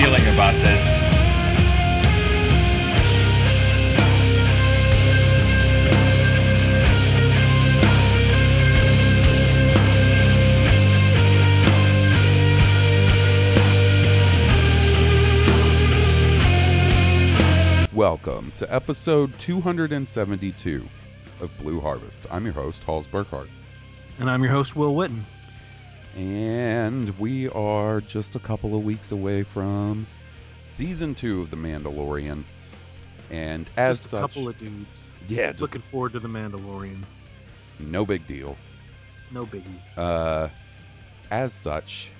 Feeling about this. Welcome to episode 272 of Blue Harvest. I'm your host, Halls Burkhart. And I'm your host, Will Witten. And we are just a couple of weeks away from season two of The Mandalorian. And as Just a such, couple of dudes. yeah, just Looking forward to the Mandalorian. no big deal. No biggie. Uh, as such,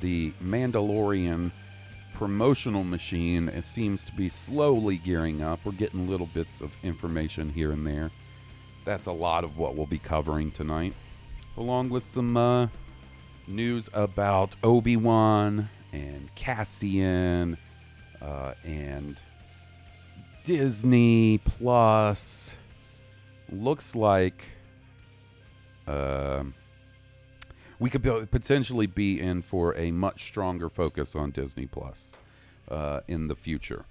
the Mandalorian promotional machine it seems to be slowly gearing up. We're getting little bits of information here and there. That's a lot of what we'll be covering tonight, along with some uh, news about Obi Wan and Cassian uh, and Disney Plus. Looks like. Um, we could potentially be in for a much stronger focus on Disney Plus uh, in the future,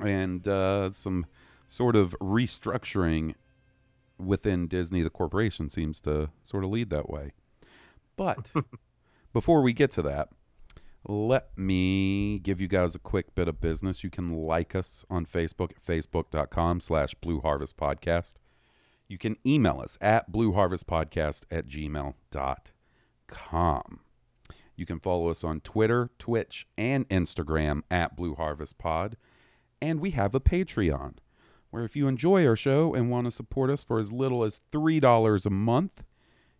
and uh, some sort of restructuring within Disney. The corporation seems to sort of lead that way. But before we get to that, let me give you guys a quick bit of business. You can like us on Facebook at facebook.com slash Blue Harvest Podcast. You can email us at blueharvestpodcast at gmail.com. You can follow us on Twitter, Twitch, and Instagram at Blue Harvest Pod. And we have a Patreon, where if you enjoy our show and want to support us for as little as $3 a month,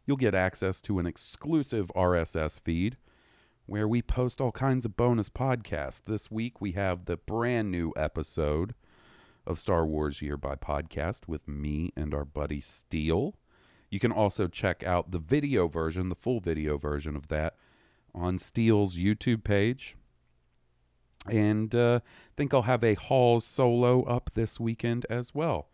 you'll get access to an exclusive RSS feed where we post all kinds of bonus podcasts. This week we have the brand new episode of Star Wars Year by Podcast with me and our buddy Steele. You can also check out the video version, the full video version of that, on Steele's YouTube page. And uh, I think I'll have a Halls solo up this weekend as well.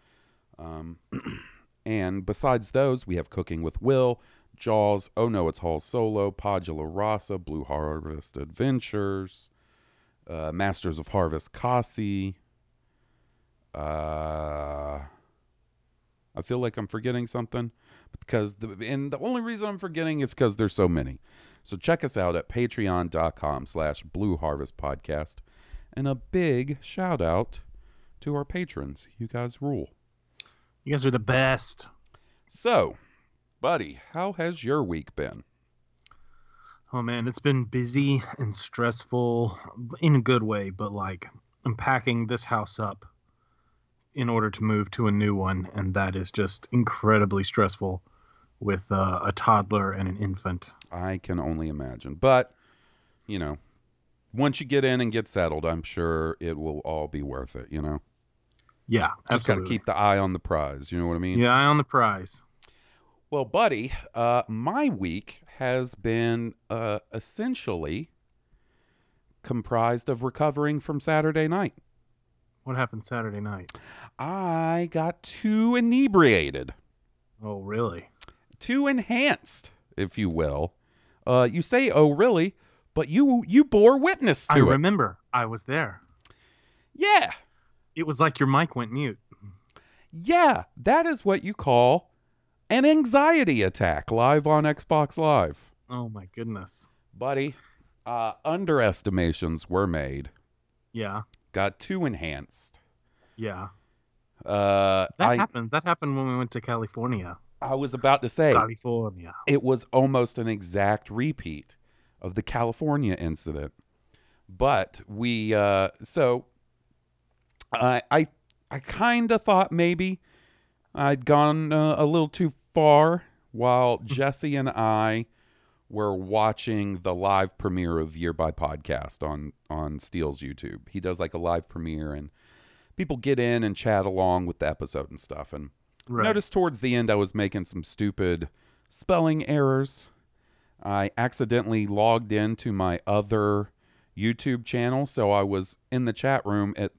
Um, and besides those, we have Cooking with Will, Jaws, Oh No, It's Halls Solo, Podula Rasa, Blue Harvest Adventures, uh, Masters of Harvest Kasi, uh, I feel like I'm forgetting something because the and the only reason I'm forgetting is because there's so many. So check us out at patreon.com slash blue harvest podcast. And a big shout out to our patrons. You guys rule. You guys are the best. So, buddy, how has your week been? Oh man, it's been busy and stressful in a good way, but like I'm packing this house up in order to move to a new one, and that is just incredibly stressful with uh, a toddler and an infant. I can only imagine. But, you know, once you get in and get settled, I'm sure it will all be worth it, you know? Yeah, Just got to keep the eye on the prize. You know what I mean? yeah, eye on the prize. Well, buddy, uh, my week has been uh, essentially comprised of recovering from Saturday night. What happened Saturday night? I got too inebriated, Oh, really? too enhanced, if you will. Uh, you say, "Oh, really?" But you you bore witness to I it. remember. I was there. Yeah. It was like your mic went mute. Yeah, that is what you call an anxiety attack live on Xbox Live. Oh my goodness. Buddy, uh, underestimations were made. Yeah. Got too enhanced. Yeah. Uh, That I, happened. That happened when we went to California. I was about to say California. it was almost an exact repeat of the California incident. But we, uh, so I, I, I kind of thought maybe I'd gone uh, a little too far while Jesse and I were watching the live premiere of Year by Podcast on on Steele's YouTube. He does like a live premiere and people get in and chat along with the episode and stuff. And Right. Notice towards the end I was making some stupid spelling errors. I accidentally logged into my other YouTube channel, so I was in the chat room. It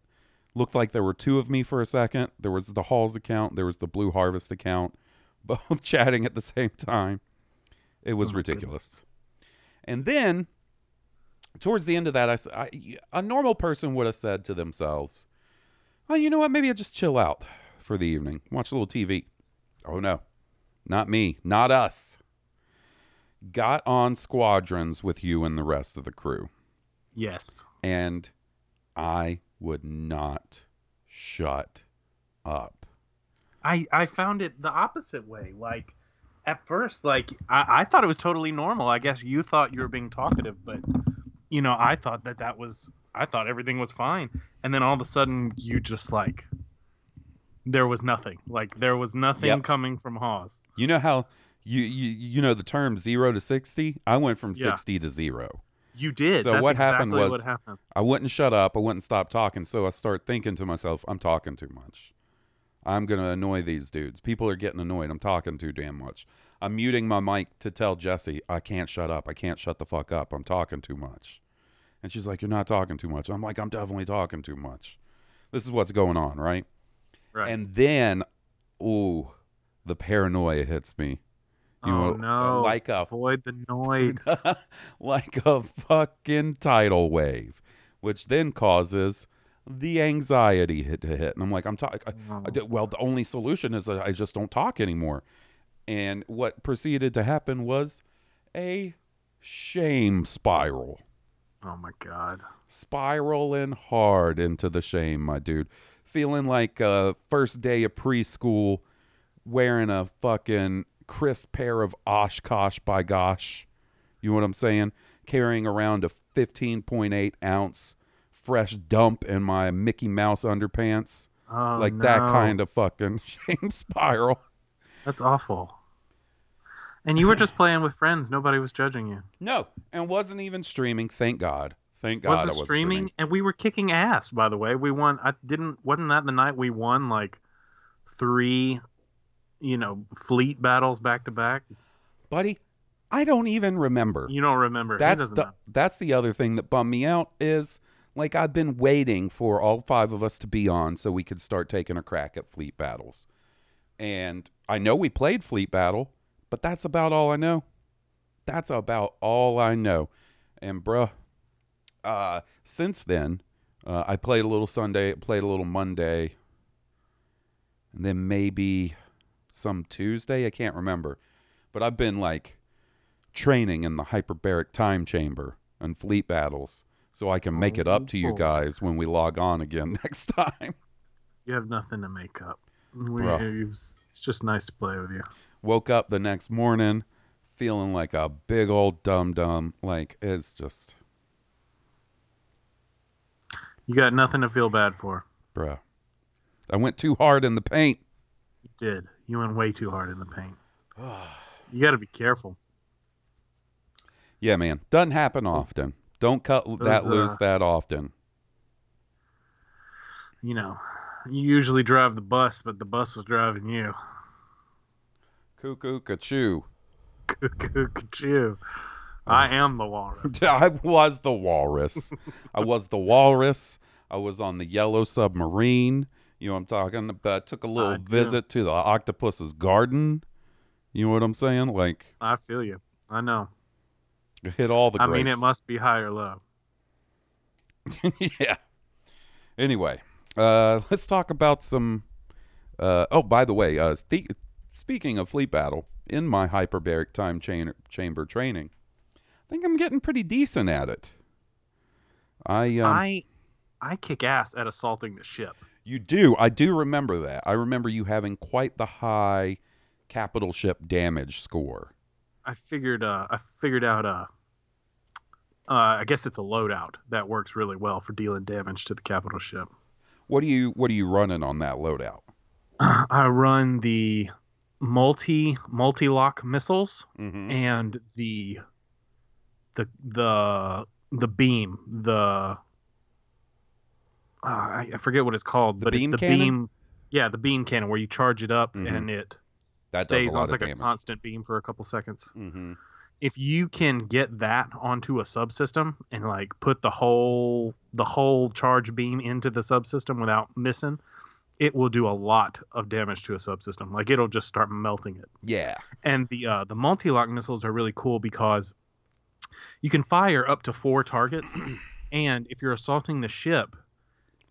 looked like there were two of me for a second. There was the Halls account, there was the Blue Harvest account, both chatting at the same time. It was Oh ridiculous. And then towards the end of that, I, I- a normal person would have said to themselves, "Oh, you know what? Maybe I just chill out for the evening, watch a little TV." Oh no, not me, not us. Got on squadrons with you and the rest of the crew, Yes. and I would not shut up. I I found it the opposite way. Like at first, like I, I thought it was totally normal. I guess you thought you were being talkative, but you know, I thought that that was I thought everything was fine. And then all of a sudden, you just like there was nothing. Like there was nothing Yep. coming from Hawes. You know how you you you know the term zero to sixty? I went from Yeah. sixty to zero. You did. So That's what happened exactly was- what happened. I wouldn't shut up. I wouldn't stop talking. So I start thinking to myself, I'm talking too much. I'm going to annoy these dudes. People are getting annoyed. I'm talking too damn much. I'm muting my mic to tell Jesse, I can't shut up. I can't shut the fuck up. I'm talking too much. And she's like, You're not talking too much. I'm like, I'm definitely talking too much. This is what's going on, right? Right. And then, ooh, the paranoia hits me. You oh know, no! like a avoid the noise. like a fucking tidal wave, which then causes the anxiety hit to hit. And I'm like, I'm talking. Oh. Well, the only solution is that I just don't talk anymore. And what proceeded to happen was a shame spiral, oh my god! spiraling hard into the shame, my dude. Feeling like uh, first day of preschool, wearing a fucking crisp pair of OshKosh B'gosh. You know what I'm saying? Carrying around a 15.8 ounce fresh dump in my Mickey Mouse underpants. Oh, like that kind of fucking shame spiral. That's awful. And you were just playing with friends. Nobody was judging you. No, and wasn't even streaming. Thank God. Thank God I was it wasn't streaming? And we were kicking ass. By the way, we won. I didn't. Wasn't that the night we won like three, you know, fleet battles back to back? Buddy, I don't even remember. You don't remember? That's the matter. that's the other thing that bummed me out is like I've been waiting for all five of us to be on so we could start taking a crack at fleet battles. And I know we played fleet battle, but that's about all I know. That's about all I know. And bruh, uh, since then, uh, I played a little Sunday, played a little Monday, and then maybe some Tuesday. I can't remember, but I've been like training in the hyperbaric time chamber and fleet battles so I can make it up to you Oh. guys when we log on again next time. You have nothing to make up. We, Bruh. it was- it's just nice to play with you. Woke up the next morning feeling like a big old dum dum. Like it's just, You got nothing to feel bad for. bruh. I went too hard in the paint. You did. You went way too hard in the paint. You got to be careful. Yeah, man. Doesn't happen often. Don't cut that loose uh, that often. You know, you usually drive the bus, but the bus was driving you. Cuckoo, cachoo. Cuckoo. I am the walrus. I was the walrus. I was the walrus. I was on the yellow submarine. You know what I'm talking about? I took a little I do. visit to the octopus's garden. You know what I'm saying? Like I feel you. I know. hit all the I mean, it must be high or low. yeah. Anyway, uh, let's talk about some. Uh, oh, by the way, uh, the, speaking of fleet battle, in my hyperbaric time chain, chamber training, I think I'm getting pretty decent at it. I um, I I kick ass at assaulting the ship. You do. I do remember that. I remember you having quite the high capital ship damage score. I figured uh I figured out uh uh I guess it's a loadout that works really well for dealing damage to the capital ship. What are you What are you running on that loadout? I run the multi multi lock missiles Mm-hmm. and the the the the beam the uh, I, I forget what it's called The but beam it's the cannon? beam yeah the beam cannon where you charge it up Mhm. and it That stays on it's like damage. a constant beam for a couple seconds mm-hmm. if you can get that onto a subsystem and like put the whole the whole charge beam into the subsystem without missing it will do a lot of damage to a subsystem like it'll just start melting it Yeah. and the uh, the multi-lock missiles are really cool because you can fire up to four targets and if you're assaulting the ship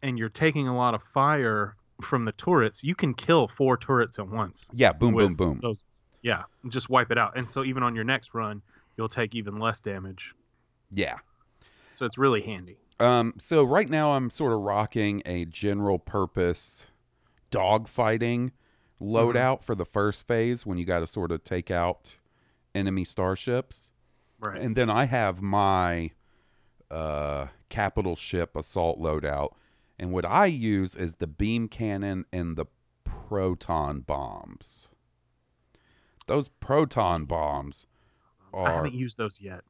and you're taking a lot of fire from the turrets you can kill four turrets at once Yeah. Boom. Boom. Boom. those- yeah just wipe it out and so even on your next run you'll take even less damage Yeah. so it's really handy Um. So right now I'm sort of rocking a general purpose dogfighting loadout for the first phase when you got to sort of take out enemy starships. right And then I have my uh, capital ship assault loadout. And what I use is the beam cannon and the proton bombs. Those proton bombs are. i haven't used those yet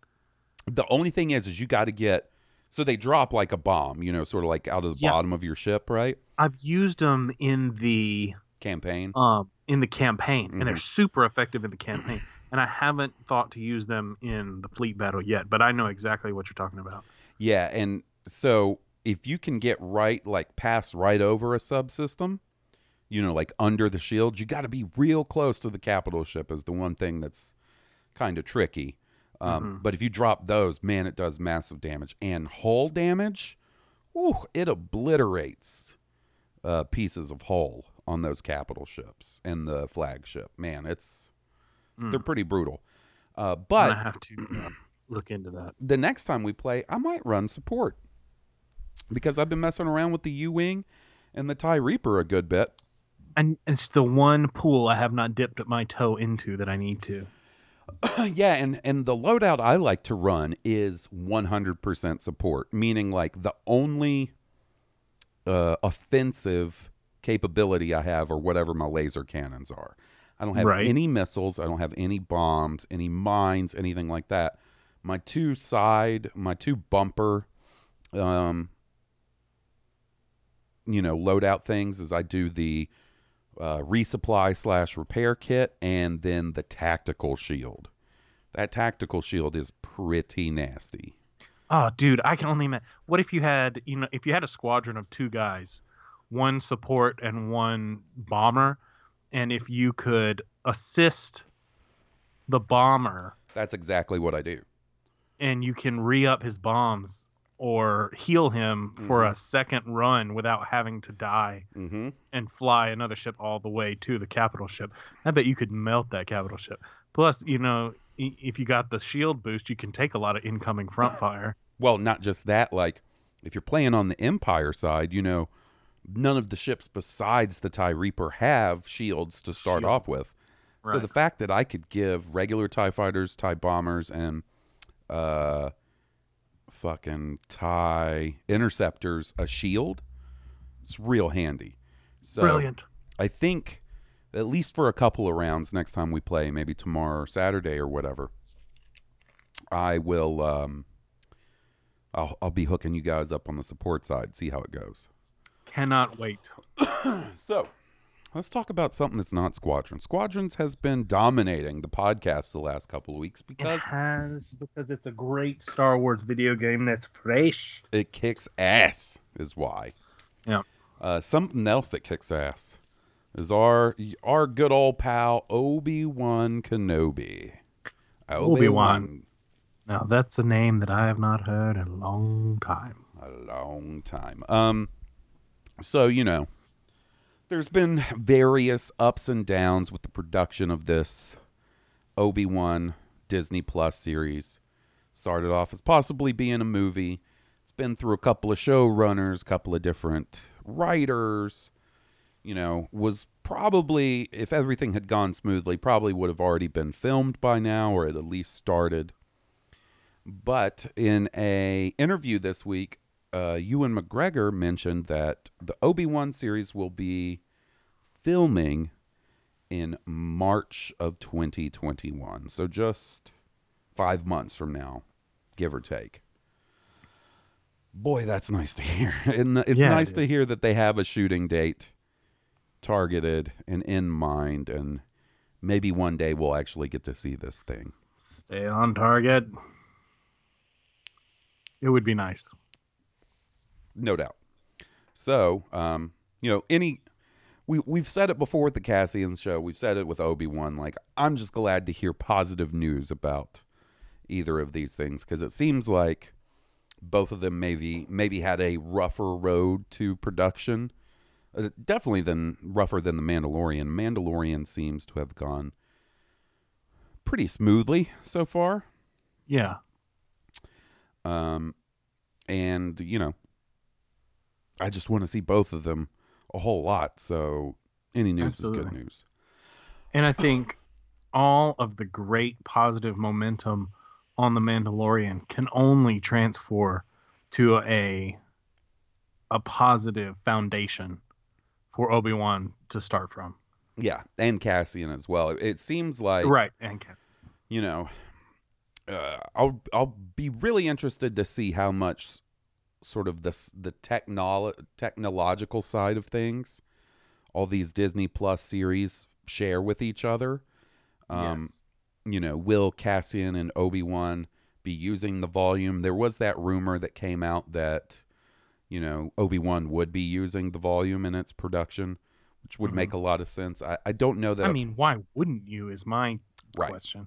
the only thing is is you got to get so they drop like a bomb, you know, sort of like out of the Yeah. bottom of your ship, right? i've used them in the Campaign. um in the campaign and they're Mhm. super effective in the campaign and i haven't thought to use them in the fleet battle yet but i know exactly what you're talking about Yeah, and so if you can get right like pass right over a subsystem, you know, like under the shield, you got to be real close to the capital ship is the one thing that's kind of tricky. Um, Mhm. But if you drop those, man, it does massive damage and hull damage. Ooh, it obliterates uh, pieces of hull on those capital ships and the flagship. Man, it's Mm. they're pretty brutal. Uh, but gonna have to uh, look into that the next time we play, I might run support because I've been messing around with the U Wing and the TIE Reaper a good bit. and it's the one pool i have not dipped my toe into that i need to yeah, and and the loadout I like to run is 100% support, meaning like the only uh, offensive capability I have or whatever my laser cannons are. I don't have Right. any missiles, I don't have any bombs, any mines, anything like that. My two side, my two bumper um you know, load out things is I do the uh, resupply slash repair kit and then the tactical shield. That tactical shield is pretty nasty. oh dude i can only imagine what if you had you know if you had a squadron of two guys one support and one bomber and if you could assist the bomber That's exactly what I do. and you can re-up his bombs or heal him for a second run without having to die Mm-hmm. and fly another ship all the way to the capital ship. I bet you could melt that capital ship. Plus, you know, if you got the shield boost, you can take a lot of incoming front fire. Well, not just that. Like, if you're playing on the Empire side, you know, none of the ships besides the TIE Reaper have shields to start Shield. off with. So the fact that I could give regular TIE fighters, TIE bombers, and uh, fucking TIE interceptors a shield, it's real handy. So Brilliant. I think at least for a couple of rounds next time we play, maybe tomorrow or Saturday or whatever, I will um I'll I'll be hooking you guys up on the support side, see how it goes. Cannot wait. So, let's talk about something that's not Squadron. Squadrons has been dominating the podcast the last couple of weeks It because has because it's a great Star Wars video game that's fresh. it kicks ass is why. Yeah. Uh, something else that kicks ass is our our good old pal Obi Wan Kenobi. Obi-Wan. Now that's a name that I have not heard in a long time. a long time. Um, So, you know, there's been various ups and downs with the production of this Obi Wan Disney Plus series. Started off as possibly being a movie. It's been through a couple of showrunners, a couple of different writers. You know, was probably, if everything had gone smoothly, probably would have already been filmed by now or at least started. But in a interview this week, uh, Ewan McGregor mentioned that the Obi Wan series will be filming in March of 2021. So just five months from now, give or take. Boy, that's nice to hear. And it's Yeah, it nice to hear that they have a shooting date targeted and in mind. And maybe one day we'll actually get to see this thing. Stay on target. It would be nice. No doubt. So, um, you know, any we we've said it before with the Cassian show. We've said it with Obi Wan. Like, I'm just glad to hear positive news about either of these things because it seems like both of them maybe maybe had a rougher road to production. Uh, definitely than rougher than the Mandalorian. Mandalorian seems to have gone pretty smoothly so far. Yeah. Um, and you know, I just want to see both of them a whole lot. So any news is good news. And I think all of the great positive momentum on the Mandalorian can only transfer to a a positive foundation for Obi-Wan to start from. Yeah, and Cassian as well. It seems like right, and Cassian. you know, uh, I'll I'll be really interested to see how much sort of this the technolo- technological side of things all these Disney Plus series share with each other. Um, yes. you know, will Cassian and Obi Wan be using the volume? There was that rumor that came out that, you know, Obi Wan would be using the volume in its production, which would Mhm. make a lot of sense. I, I don't know that. I I've- mean, why wouldn't you is my Right. question.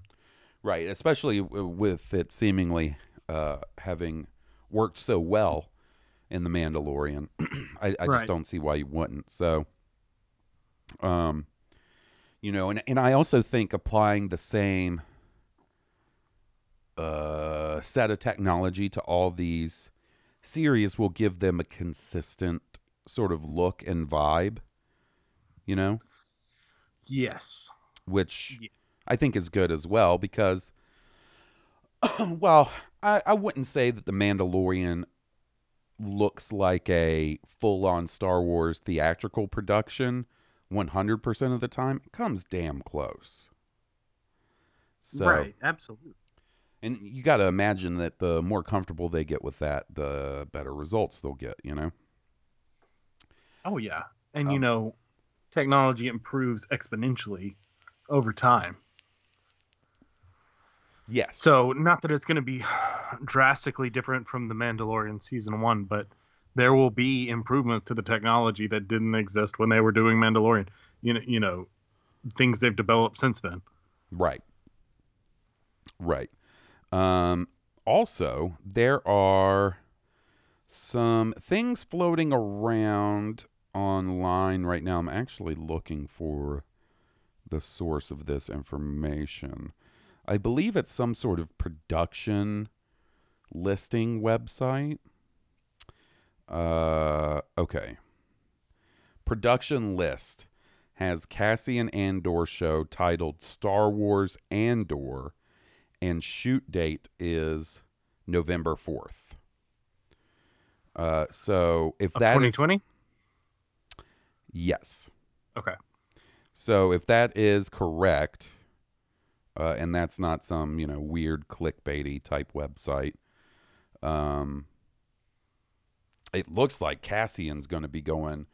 right, especially with it seemingly uh, having worked so well in the Mandalorian. I, I just don't see why you wouldn't. So, um, you know, and and I also think applying the same uh, set of technology to all these series will give them a consistent sort of look and vibe, you know, Yes. which Yes. I think is good as well because, well, I, I wouldn't say that The Mandalorian looks like a full on Star Wars theatrical production 100% of the time. It comes damn close. So, right. Absolutely. and you got to imagine that the more comfortable they get with that, the better results they'll get, you know? Oh yeah. And Um, you know, technology improves exponentially over time. Yes. So, not that it's going to be drastically different from the Mandalorian season 1, but there will be improvements to the technology that didn't exist when they were doing Mandalorian. You know, you know, things they've developed since then. Right. Right. Um, also, there are some things floating around online right now. I'm actually looking for the source of this information. I believe it's some sort of production listing website. Uh, okay. Production list has Cassian Andor show titled Star Wars Andor, and shoot date is November 4th. Uh, so if that is 2020? yes, Okay. so if that is correct, uh, and that's not some you know weird clickbaity type website, um, it looks like Cassian's going to be going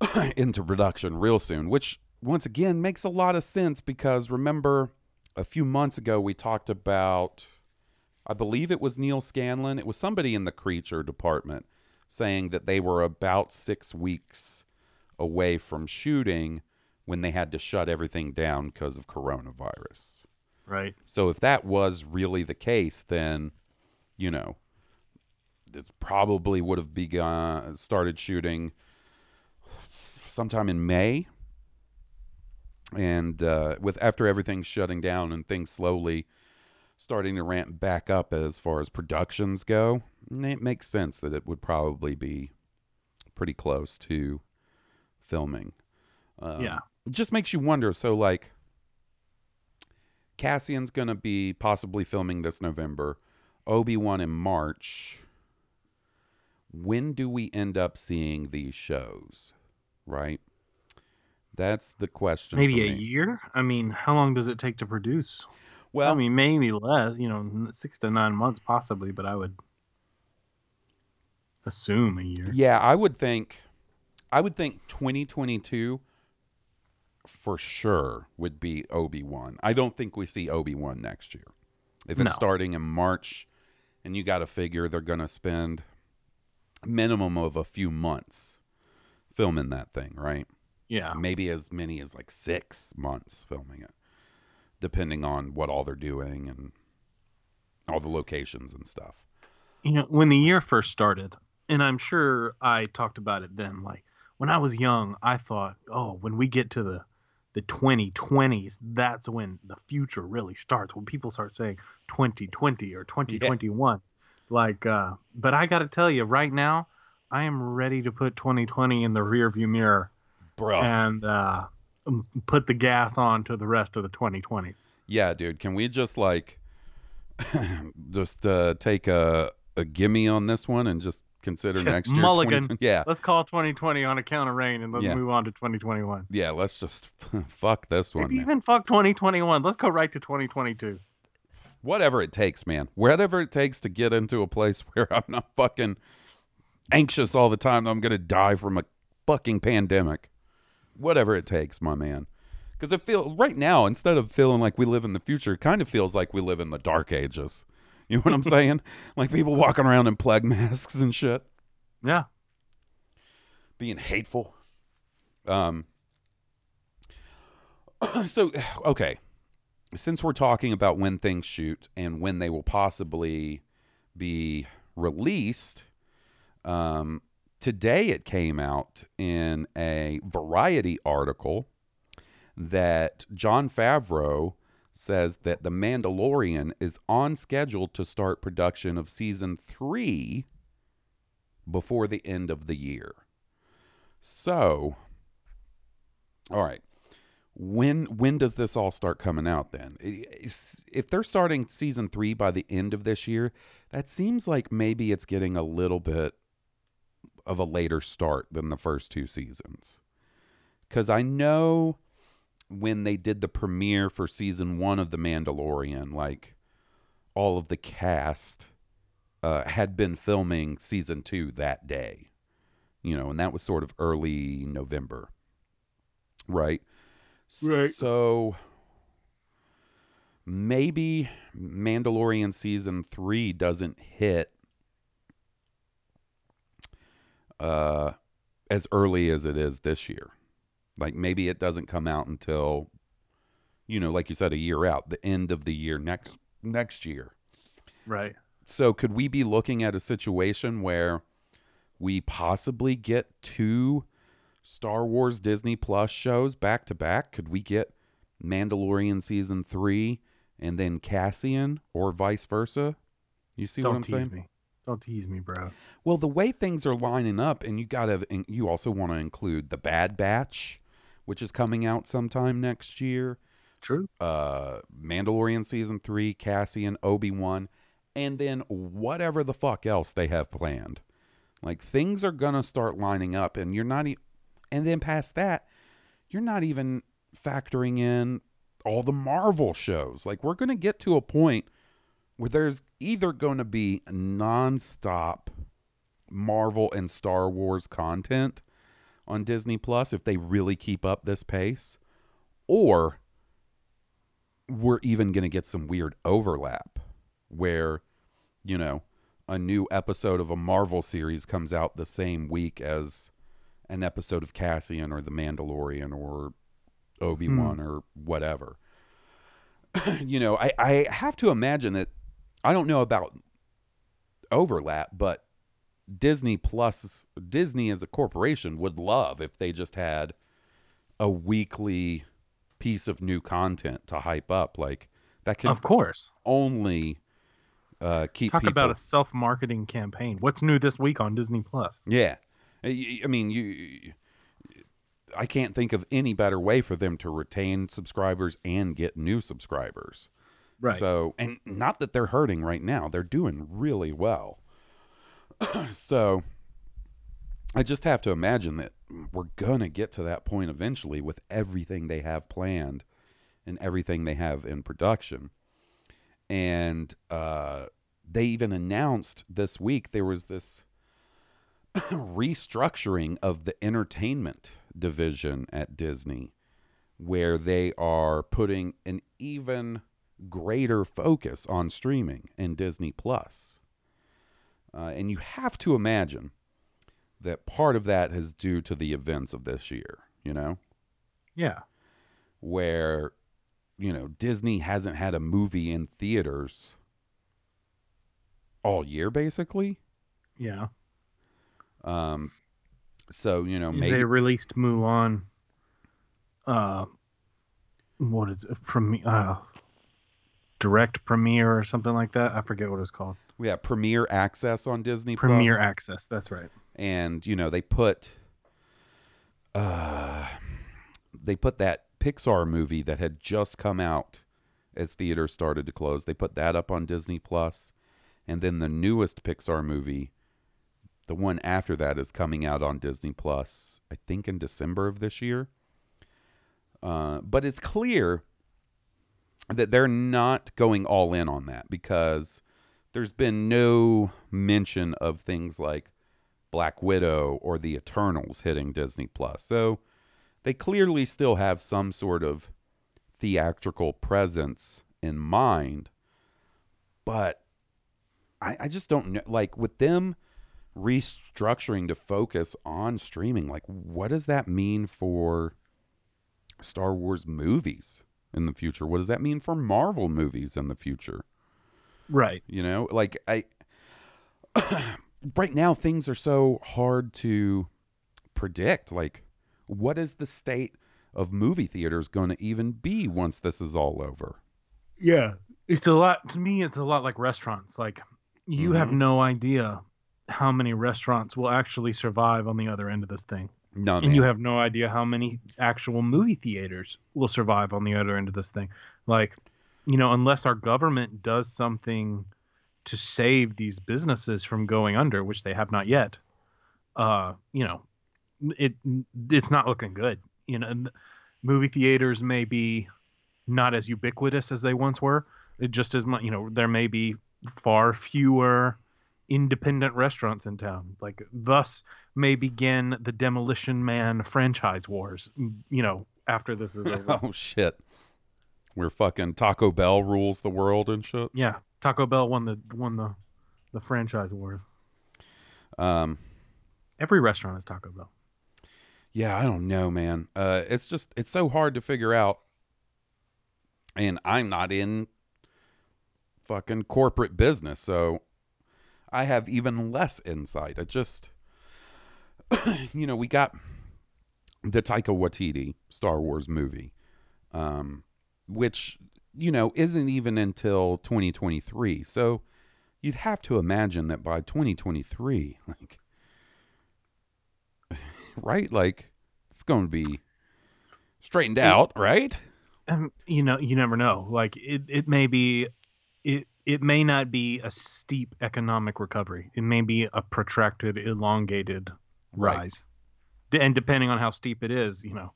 into production real soon, which once again makes a lot of sense because remember a few months ago we talked about I believe it was Neal Scanlan, it was somebody in the creature department saying that they were about 6 weeks away from shooting when they had to shut everything down because of coronavirus. Right. So if that was really the case, then you know, it probably would have begun started shooting sometime in May. And uh, with after everything's shutting down and things slowly starting to ramp back up as far as productions go, it makes sense that it would probably be pretty close to filming. Um, Yeah. It just makes you wonder. So, like, Cassian's going to be possibly filming this November, Obi Wan in March. When do we end up seeing these shows? Right? That's the question. Maybe a year. I mean, how long does it take to produce? Well, I mean, maybe less. You know, six to nine months possibly, but I would assume a year. Yeah, I would think I would think 2022 for sure would be Obi-Wan. I don't think we see Obi-Wan next year. If it's No. starting in March and you got to figure they're going to spend minimum of a few months filming that thing, right? Yeah. Maybe as many as like 6 months filming it depending on what all they're doing and all the locations and stuff. you know when the year first started and i'm sure i talked about it then like when i was young i thought oh when we get to the the 2020s that's when the future really starts when people start saying 2020 or 2021 like uh but i gotta tell you right now i am ready to put 2020 in the rear view mirror Bro. and uh put the gas on to the rest of the 2020s Yeah, dude. Can we just like just uh, take a a gimme on this one and just consider next year? mulligan. Yeah, let's call 2020 on account of rain and let's Yeah. move on to 2021 yeah. Let's just fuck this one. Maybe even fuck 2021. Let's go right to 2022. Whatever it takes, man. Whatever it takes to get into a place where I'm not fucking anxious all the time that I'm gonna die from a fucking pandemic. Whatever it takes, my man. Because it feel right now, instead of feeling like we live in the future, it kind of feels like we live in the dark ages. You know what I'm saying? like people walking around in plague masks and shit. Yeah. being hateful. Um. So okay, since we're talking about when things shoot and when they will possibly be released, um, today it came out in a Variety article that Jon Favreau says that The Mandalorian is on schedule to start production of season three before the end of the year. So, all right. When when does this all start coming out then? If they're starting season 3 by the end of this year, that seems like maybe it's getting a little bit of a later start than the first two seasons. Cuz I know when they did the premiere for season 1 of The Mandalorian, like all of the cast uh, had been filming season two that day, you know, and that was sort of early November, right? Right. So maybe Mandalorian season three doesn't hit uh, as early as it is this year. Like maybe it doesn't come out until, you know, like you said, a year out, the end of the year next next year. Right. So could we be looking at a situation where we possibly get two Star Wars Disney Plus shows back to back? Could we get Mandalorian season 3 and then Cassian or vice versa? You see Don't what I'm tease saying? me. Don't tease me, bro. Well, the way things are lining up and you got to you also want to include The Bad Batch, which is coming out sometime next year True. uh Mandalorian season 3, Cassian, Obi-Wan, and then whatever the fuck else they have planned. Like things are going to start lining up and you're not e- and then past that, you're not even factoring in all the Marvel shows. Like we're going to get to a point where there's either going to be nonstop Marvel and Star Wars content on Disney Plus if they really keep up this pace, or we're even going to get some weird overlap where, you know, a new episode of a Marvel series comes out the same week as an episode of Cassian or The Mandalorian or Obi Wan hmm. or whatever. you know, I, I have to imagine that I don't know about overlap, but Disney Plus, Disney as a corporation would love if they just had a weekly piece of new content to hype up. Like that can, Of course. only uh, keep Talk people. about a self-marketing campaign. What's new this week on Disney Plus? Yeah. I mean, you. I can't think of any better way for them to retain subscribers and get new subscribers. Right. So, and not that they're hurting right now, they're doing really well. so, I just have to imagine that we're going to get to that point eventually with everything they have planned and everything they have in production. And uh, they even announced this week there was this restructuring of the entertainment division at Disney, where they are putting an even greater focus on streaming and Disney Plus. Uh, and you have to imagine that part of that is due to the events of this year, you know, Yeah. where, you know, Disney hasn't had a movie in theaters all year, basically. Yeah. Um, so, you know, maybe They released Mulan. Uh, what is it? From uh, direct premiere or something like that. I forget what it's called. We have Premiere Access on Disney Premier Plus. Access. That's right. and you know they put uh they put that Pixar movie that had just come out as theaters started to close they put that up on Disney Plus and then the newest Pixar movie the one after that is coming out on Disney Plus I think in December of this year uh, but it's clear that they're not going all in on that because there's been no mention of things like Black Widow or The Eternals hitting Disney Plus. So they clearly still have some sort of theatrical presence in mind. But I, I just don't know. Like with them restructuring to focus on streaming, like what does that mean for Star Wars movies in the future? What does that mean for Marvel movies in the future? Right. You know, like I right now things are so hard to predict. Like what is the state of movie theaters going to even be once this is all over? Yeah. It's a lot to me it's a lot like restaurants. Like you have Mhm. no idea how many restaurants will actually survive on the other end of this thing. None. and you have no idea how many actual movie theaters will survive on the other end of this thing. Like, you know, unless our government does something to save these businesses from going under, which they have not yet, uh, you know, it it's not looking good. You know, movie theaters may be not as ubiquitous as they once were. It just as much, you know, there may be far fewer independent restaurants in town. Like, thus may begin the Demolition Man franchise wars. You know, after this is over. oh shit. Where fucking Taco Bell rules the world and shit. yeah, Taco Bell won the won the the franchise wars. Um Every restaurant is Taco Bell. Yeah, I don't know, man. Uh, it's just it's so hard to figure out, and I'm not in fucking corporate business, so I have even less insight. I just, you know, we got the Taika Waititi Star Wars movie, um, which you know isn't even until 2023. So you'd have to imagine that by 2023, like right? Like it's going to be straightened out, right? Um, you know, you never know. Like it, it may be, it it may not be a steep economic recovery. It may be a protracted, elongated rise, D- and depending on how steep it is, you know,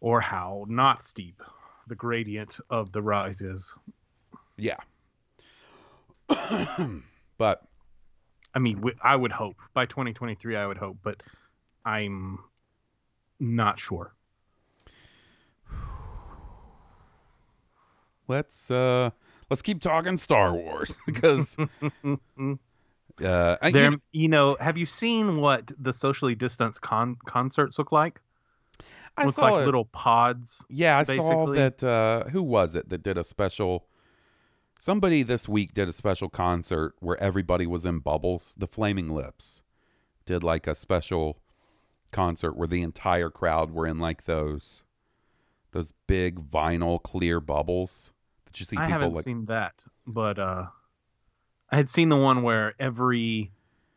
or how not steep the gradient of the rise is. Yeah. but I mean, I would hope by 2023. I would hope, but I'm not sure. let's uh let's keep talking Star Wars because uh I- you know- you know, have you seen what the socially distanced con- concerts look like? I Look saw like it. little pods. Yeah, I saw basically. that uh who was it that did a special Somebody this week did a special concert where everybody was in bubbles. The Flaming Lips did like a special concert where the entire crowd were in like those those big vinyl clear bubbles. that you see I people haven't like seen that, but uh, I had seen the one where every,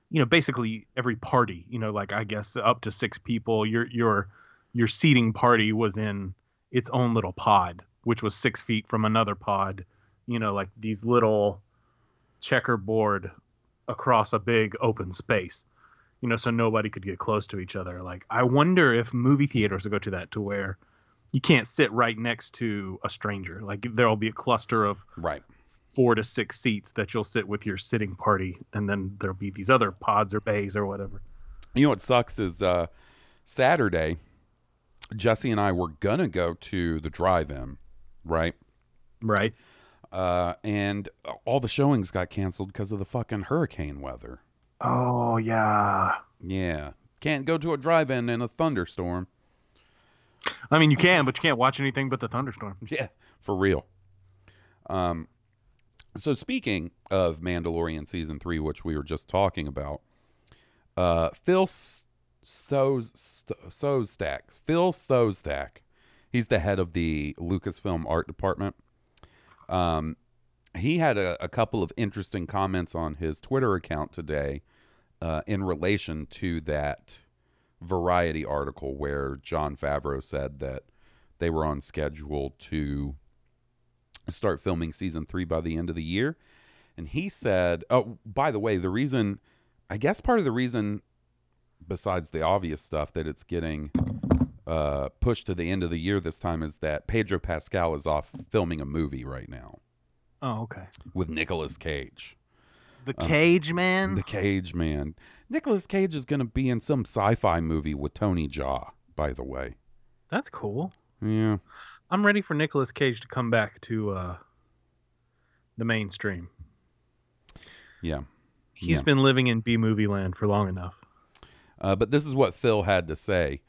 you know, basically every party, you know, like I guess up to six people, your your your seating party was in its own little pod, which was six feet from another pod, you know, like these little checkerboard across a big open space, you know, so nobody could get close to each other. Like I wonder if movie theaters will go to that to where you can't sit right next to a stranger. Like there'll be a cluster of right. four to six seats that you'll sit with your sitting party, and then there'll be these other pods or bays or whatever. You know what sucks is uh Saturday Jesse and I were gonna go to the drive-in, right? Right. Uh, and all the showings got canceled because of the fucking hurricane weather. Oh yeah. Yeah, can't go to a drive-in in a thunderstorm. I mean, you can, but you can't watch anything but the thunderstorm. Yeah, for real. Um, so speaking of Mandalorian season three, which we were just talking about, uh, Phil S- Stos St- Sostak, Phil Sostak, he's the head of the Lucasfilm art department. Um, he had a, a couple of interesting comments on his Twitter account today, uh, in relation to that Variety article where Jon Favreau said that they were on schedule to start filming season three by the end of the year. And he said, oh, by the way, the reason, I guess part of the reason, besides the obvious stuff, that it's getting uh, pushed to the end of the year this time is that Pedro Pascal is off filming a movie right now Oh, okay. with Nicolas Cage. The Cage Man. The Cage Man. Nicolas Cage is going to be in some sci fi movie with Tony Jaa, by the way. That's cool. Yeah. I'm ready for Nicolas Cage to come back to uh, the mainstream. Yeah. He's Yeah. been living in B movie land for long enough. Uh, but this is what Phil had to say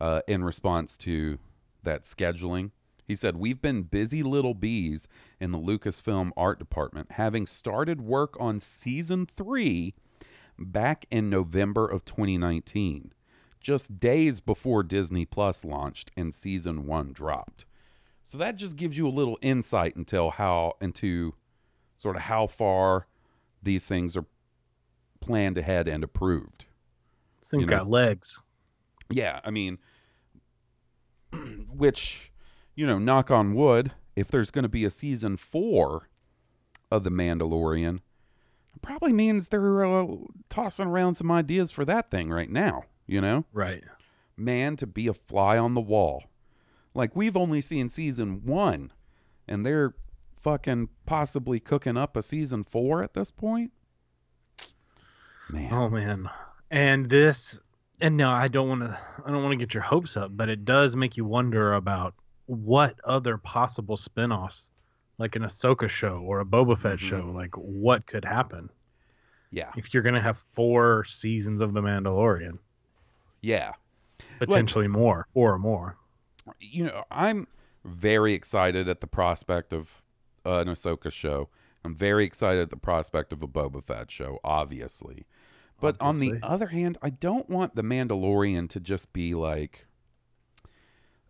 uh, in response to that scheduling. He said, We've been busy little bees in the Lucasfilm art department, having started work on season three back in November of 2019, just days before Disney Plus launched and season one dropped. So that just gives you a little insight into how into sort of how far these things are planned ahead and approved. Thing You know. got legs. Yeah, I mean, which, you know, knock on wood, if there's going to be a season four of The Mandalorian, it probably means they're uh, tossing around some ideas for that thing right now, you know? Right. Man, to be a fly on the wall. Like, we've only seen season one, and they're fucking possibly cooking up a season four at this point. Man. Oh man. And this and no, I don't want to I don't want to get your hopes up, but it does make you wonder about what other possible spin-offs like an Ahsoka show or a Boba Fett Mhm. show, like what could happen Yeah. if you're going to have four seasons of The Mandalorian, Yeah. potentially more, four or more. you know, I'm very excited at the prospect of uh, an Ahsoka show. I'm very excited at the prospect of a Boba Fett show, obviously. But on the other hand, I don't want the Mandalorian to just be like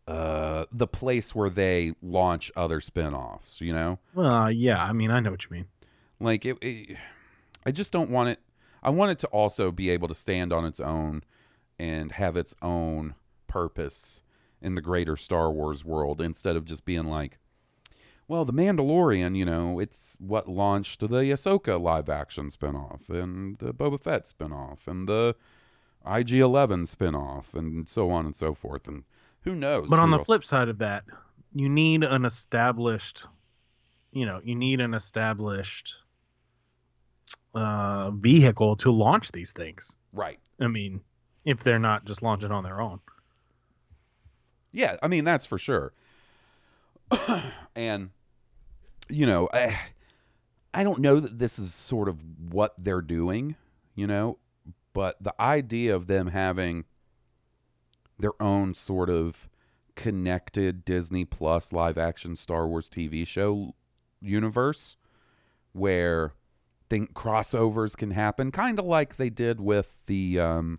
uh, the place where they launch other spin-offs, you know? Well, uh, yeah, I mean, I know what you mean. Like it, it I just don't want it I want it to also be able to stand on its own and have its own purpose in the greater Star Wars world instead of just being like well, The Mandalorian, you know, it's what launched the Ahsoka live action spinoff and the Boba Fett spinoff and the IG 11 spinoff and so on and so forth. And who knows? But on the else- flip side of that, you need an established, you know, you need an established uh, vehicle to launch these things. Right. I mean, if they're not just launching on their own. Yeah, I mean that's for sure. and you know, I I don't know that this is sort of what they're doing, you know, but the idea of them having their own sort of connected Disney Plus live action Star Wars TV show universe where think crossovers can happen, kind of like they did with the um,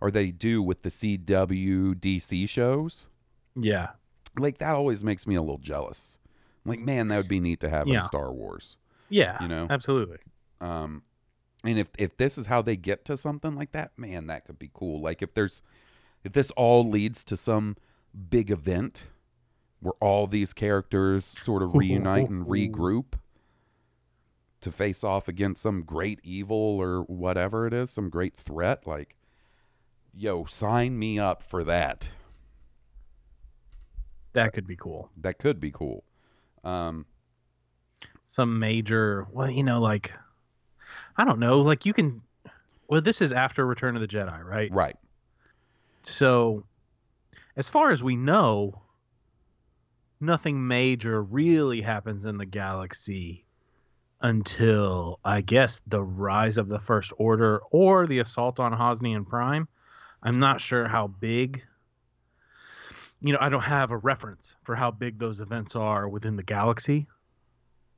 or they do with the CW DC shows. Yeah. Like that always makes me a little jealous. Like, man, that would be neat to have Yeah. in Star Wars. Yeah. You know? Absolutely. Um, and if if this is how they get to something like that, man, that could be cool. Like if there's if this all leads to some big event where all these characters sort of reunite and regroup to face off against some great evil or whatever it is, some great threat, like yo, sign me up for that. That could be cool. That could be cool. Um, Some major, well, you know, like, I don't know, like you can, well, this is after Return of the Jedi, right? right. So, as far as we know, nothing major really happens in the galaxy until I guess the rise of the First Order or the assault on Hosnian Prime. I'm not sure how big. You know, I don't have a reference for how big those events are within the galaxy.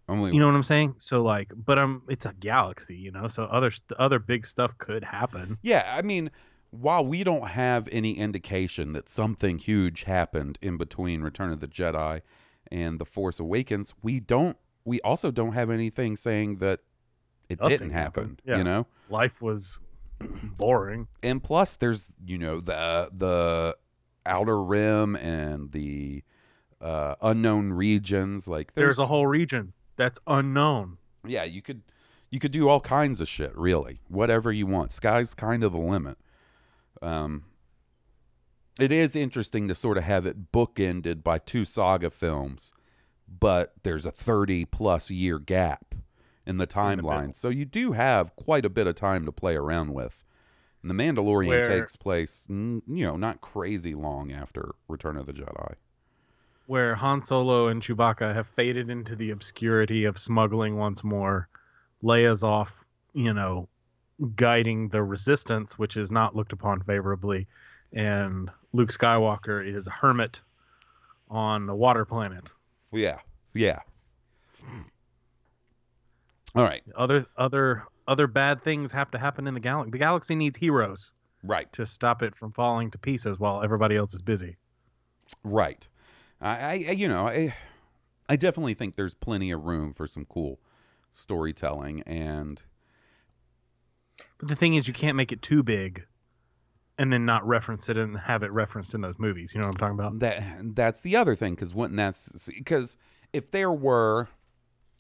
Only You know what I'm saying? So like, but I'm it's a galaxy, you know. So other other big stuff could happen. Yeah, I mean, while we don't have any indication that something huge happened in between Return of the Jedi and The Force Awakens, we don't we also don't have anything saying that it Nothing didn't happen, happened. Yeah. you know? Life was boring. And plus there's, you know, the the outer rim and the uh unknown regions like There's, a whole region that's unknown. yeah you could you could do all kinds of shit really. Whatever you want. Sky's kind of the limit. Um it is interesting to sort of have it bookended by two saga films but there's a 30 plus year gap in the the middle. timeline. So you do have quite a bit of time to play around with and the mandalorian Where- takes place you know not crazy long after return of the jedi where Han Solo and Chewbacca have faded into the obscurity of smuggling once more. Leia's off, you know, guiding the resistance, which is not looked upon favorably, and Luke Skywalker is a hermit on a water planet. yeah yeah all right Other other other bad things have to happen in the galaxy. The galaxy needs heroes right to stop it from falling to pieces while everybody else is busy. Right. I, I you know, I I definitely think there's plenty of room for some cool storytelling and But the thing is, you can't make it too big, and then not reference it and have it referenced in those movies. You know what I'm talking about? that that's the other thing cuz when that's because if there were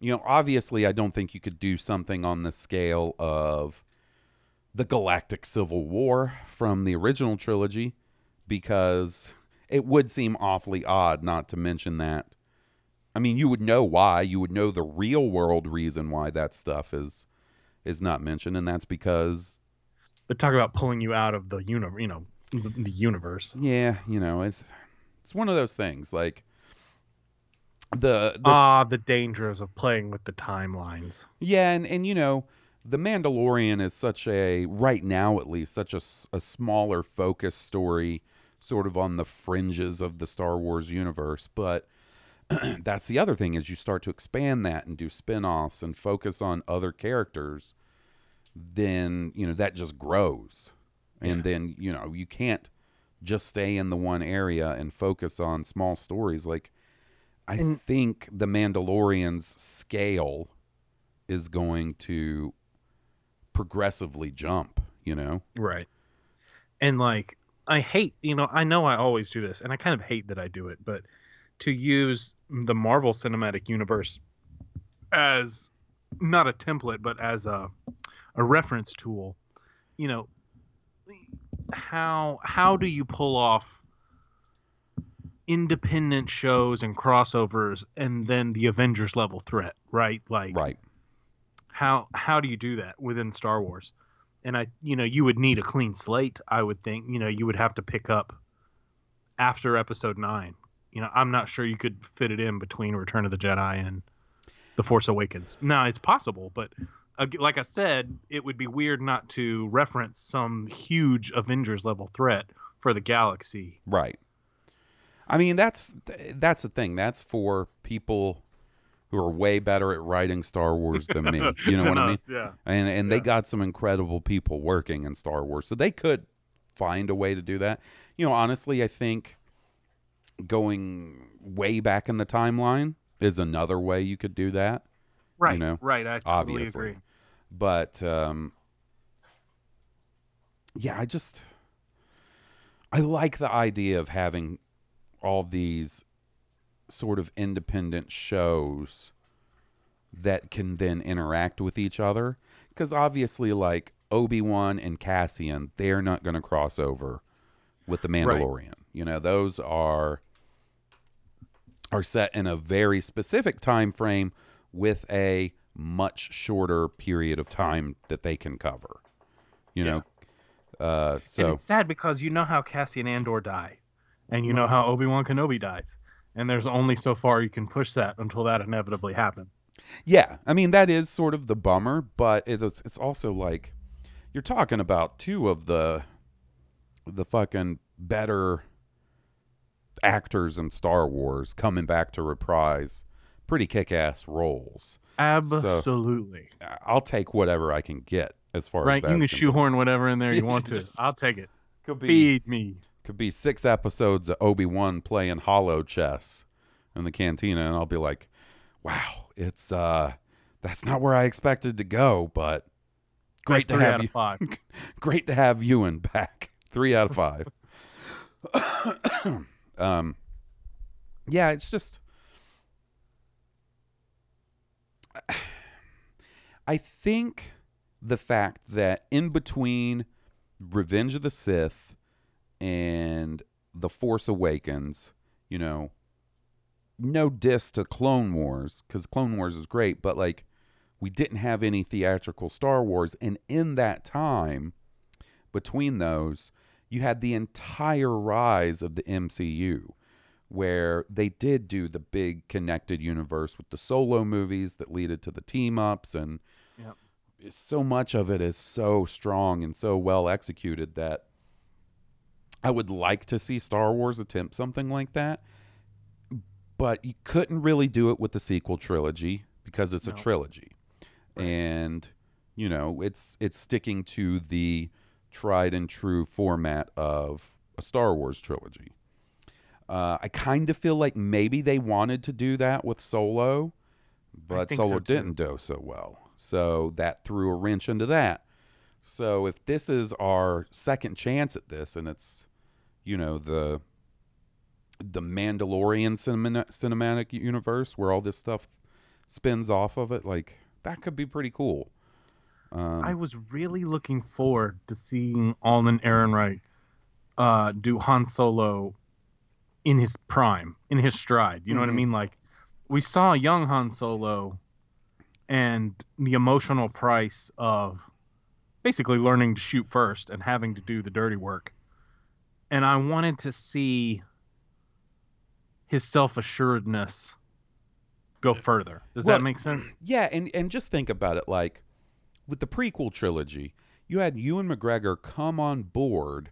you know, obviously I don't think you could do something on the scale of the Galactic Civil War from the original trilogy because it would seem awfully odd not to mention that. I mean, you would know why. You would know the real world reason why that stuff is is not mentioned, and that's because But talk about pulling you out of the universe. You know, the, the universe. yeah, you know, it's it's one of those things like the, the Ah, the dangers of playing with the timelines. Yeah, and and you know, The Mandalorian is such a right now at least such a, a smaller focus story sort of on the fringes of the Star Wars universe, but that's the other thing is you start to expand that and do spin-offs and focus on other characters, then, you know, that just grows. And then, you know, you can't just stay in the one area and focus on small stories like I think the Mandalorian's scale is going to progressively jump, you know? Right. And like, I hate, you know, I know I always do this, and I kind of hate that I do it, but to use the Marvel Cinematic Universe as not a template, but as a a reference tool, you know, how how do you pull off independent shows and crossovers and then the Avengers level threat, right? Like Right. how how do you do that within Star Wars? And I, you know, you would need a clean slate. I would think, you know, you would have to pick up after Episode Nine. You know, I'm not sure you could fit it in between Return of the Jedi and The Force Awakens. Now, it's possible, but like I said, it would be weird not to reference some huge Avengers level threat for the galaxy. Right. I mean, that's that's the thing. That's for people who are way better at writing Star Wars than me. You know what I mean? Yeah. And and they got some incredible people working in Star Wars, so they could find a way to do that. You know, honestly, I think going way back in the timeline is another way you could do that. Right. You know, right. I totally obviously. agree. But um, yeah, I just I like the idea of having all these sort of independent shows that can then interact with each other because obviously like Obi-Wan and Cassian they're not going to cross over with the Mandalorian. You know, those are are set in a very specific time frame with a much shorter period of time that they can cover. You know, uh, And so it's sad because you know how Cassian Andor die, and you know how Obi Wan Kenobi dies, and there's only so far you can push that until that inevitably happens. yeah, I mean that is sort of the bummer, but it's it's also like you're talking about two of the the fucking better actors in Star Wars coming back to reprise pretty kick-ass roles. Absolutely. I- I'll take whatever I can get as far right. as right. You can shoehorn whatever in there you want to. I'll take it. Could be Feed me. Could be six episodes of Obi Wan playing hollow chess in the cantina, and I'll be like, "Wow, it's uh, that's not where I expected to go, but great That's to have you. five. Great to have you Ewan back. Three out of five. um, yeah, it's just. I think the fact that in between Revenge of the Sith and The Force Awakens, you know, no diss to Clone Wars because Clone Wars is great, but like we didn't have any theatrical Star Wars, and in that time between those, you had the entire rise of the MCU, where they did do the big connected universe with the solo movies that leaded to the team ups, and Yep. so much of it is so strong and so well executed that I would like to see Star Wars attempt something like that. But you couldn't really do it with the sequel trilogy because it's a No. trilogy. And you know, it's it's sticking to the tried and true format of a Star Wars trilogy. Uh, I kind of feel like maybe they wanted to do that with Solo, but Solo so, didn't do so well. So that threw a wrench into that. So if this is our second chance at this, and it's, you know, the the Mandalorian cinema, cinematic universe where all this stuff spins off of it, like that could be pretty cool. Um, I was really looking forward to seeing Alden Ehrenreich uh, do Han Solo in his prime, in his stride. You know what I Mhm. mean? Like, we saw young Han Solo and the emotional price of basically learning to shoot first and having to do the dirty work. And I wanted to see his self assuredness go further. Does Well, that make sense? Yeah, and and just think about it like with the prequel trilogy, you had Ewan McGregor come on board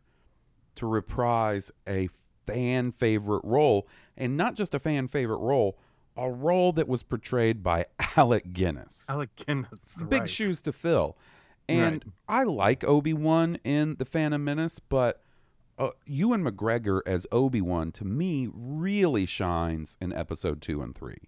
to reprise a fan favorite role, and not just a fan favorite role, a role that was portrayed by Alec Guinness. Alec Guinness. Big right. shoes to fill. And I like Obi Wan in The Phantom Menace, but uh, Ewan McGregor as Obi Wan to me really shines in episode two and three.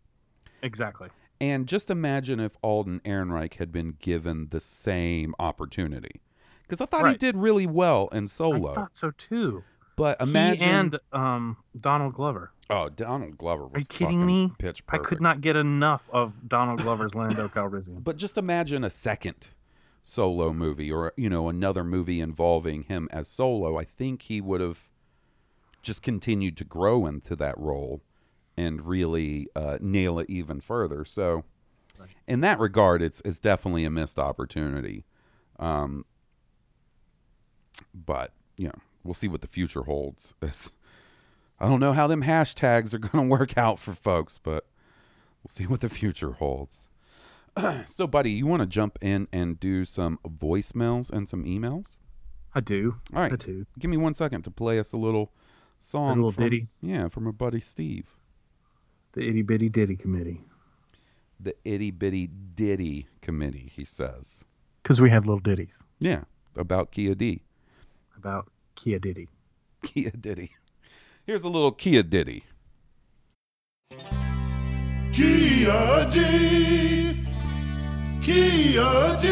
Exactly. And just imagine if Alden Ehrenreich had been given the same opportunity. Because I thought he did really well in Solo. I thought so too. but imagine. He and um, Donald Glover. oh, Donald Glover was Are you kidding me? pitch perfect. I could not get enough of Donald Glover's Lando Calrissian. But just imagine a second Solo movie or, you know, another movie involving him as Solo. I think he would have just continued to grow into that role and really uh, nail it even further. So, in that regard, it's it's definitely a missed opportunity. Um, but you know, we'll see what the future holds. It's, I don't know how them hashtags are going to work out for folks, but we'll see what the future holds. so, buddy, you want to jump in and do some voicemails and some emails? I do. All right. I do. Give me one second to play us a little song. A little from, ditty? Yeah, from our buddy Steve. The itty bitty ditty committee. the itty bitty ditty committee, he says. Because we have little ditties Yeah, about Kia D. about Kia Diddy. Kia Diddy. Here's a little Kia Diddy. Kia D. Kia D.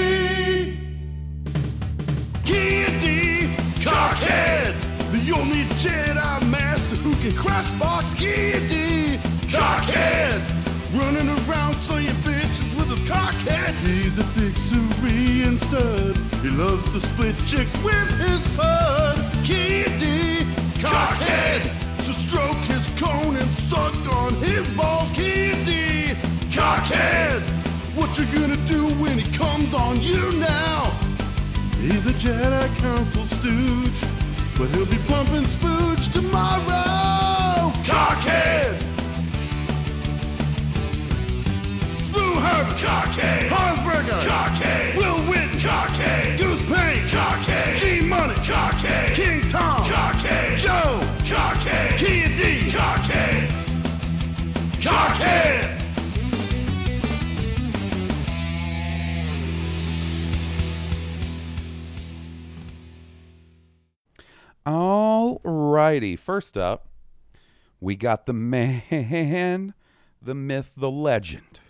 Cockhead. The only Jedi Master who can crash box D. Cockhead. Running around slaying bitches with his cockhead. He's a big Syrian stud. He loves to split chicks with his bud. D. Cockhead. To stroke his cone and suck on his balls. D. Cockhead. What you gonna do when on you now? He's a Jedi Council stooge, but he'll be pumping spooge tomorrow. Cockhead! Blue Herbert! Cockhead! Hansberger! Cockhead! Will Witten! Cockhead! Goose Payne! Cockhead! G Money! Cockhead! King Tom! Cockhead! Joe! Cockhead! Kia D! Cockhead! Cockhead! All righty. First up, we got the man, the myth, the legend.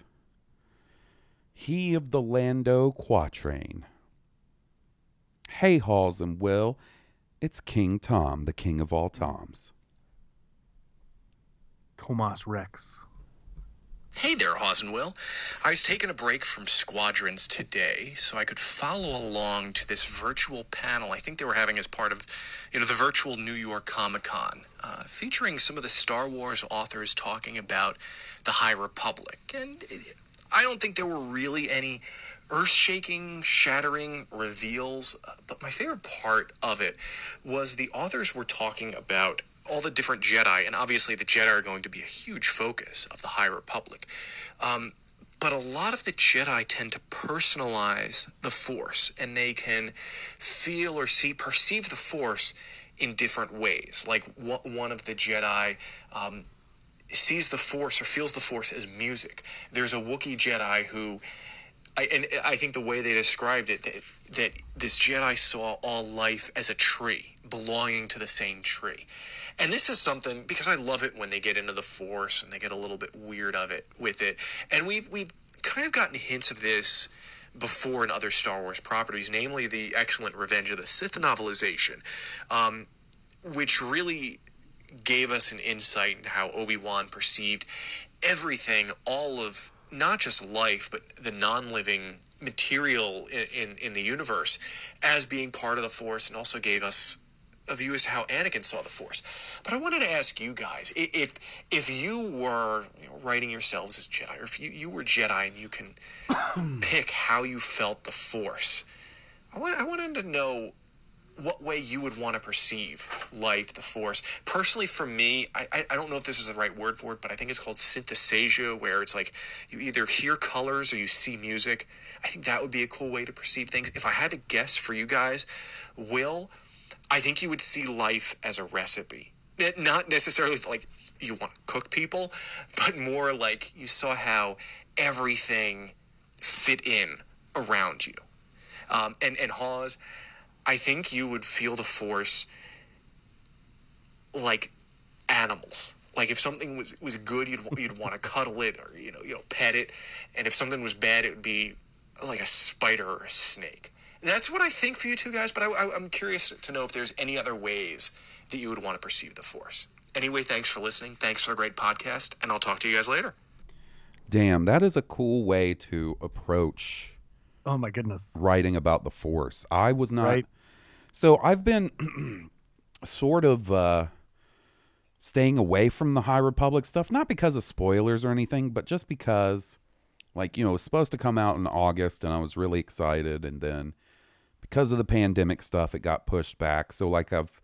He of the Lando Quatrain. Hey, Halls and Will, it's King Tom, the king of all Toms. Tomas Rex. Hey there, Hawes and Will. I was taking a break from squadrons today so I could follow along to this virtual panel I think they were having as part of, you know, the virtual New York Comic Con, uh, featuring some of the Star Wars authors talking about the High Republic. And I don't think there were really any earth-shaking, shattering reveals, uh, but my favorite part of it was the authors were talking about all the different Jedi, and obviously the Jedi are going to be a huge focus of the High Republic. Um, but a lot of the Jedi tend to personalize the Force, and they can feel or see, perceive the Force in different ways. Like one of the Jedi um, sees the Force or feels the Force as music. There's a Wookiee Jedi who I, and I think the way they described it that, that this Jedi saw all life as a tree belonging to the same tree. And this is something because I love it when they get into the Force and they get a little bit weird of it with it. And we've we've kind of gotten hints of this before in other Star Wars properties, namely the excellent Revenge of the Sith novelization, um, which really gave us an insight into how Obi Wan perceived everything, all of not just life, but the non living material in, in, in the universe as being part of the Force, and also gave us a view as to how Anakin saw the Force. But I wanted to ask you guys if if you were you know, writing yourselves as Jedi, or if you, you were Jedi and you can pick how you felt the Force, I, want, I wanted to know what way you would want to perceive life, the force. Personally, for me, I, I, don't know if this is the right word for it, but I think it's called synthesasia, where it's like you either hear colors or you see music. I think that would be a cool way to perceive things. If I had to guess for you guys, Will, I think you would see life as a recipe. Not necessarily like you want to cook people, but more like you saw how everything fit in around you. Um, and and Hawes, I think you would feel the force like animals. Like if something was, was good, you'd you'd want to cuddle it or you know you know pet it, and if something was bad, it would be like a spider or a snake. That's what I think for you two guys. But I, I, I'm curious to know if there's any other ways that you would want to perceive the force. Anyway, thanks for listening. Thanks for a great podcast, and I'll talk to you guys later. Damn, that is a cool way to approach Oh my goodness. writing about the Force. I was not. Right. So I've been sort of uh, staying away from the High Republic stuff, not because of spoilers or anything, but just because, like, you know, it was supposed to come out in August and I was really excited. And then because of the pandemic stuff, it got pushed back. So, like, I've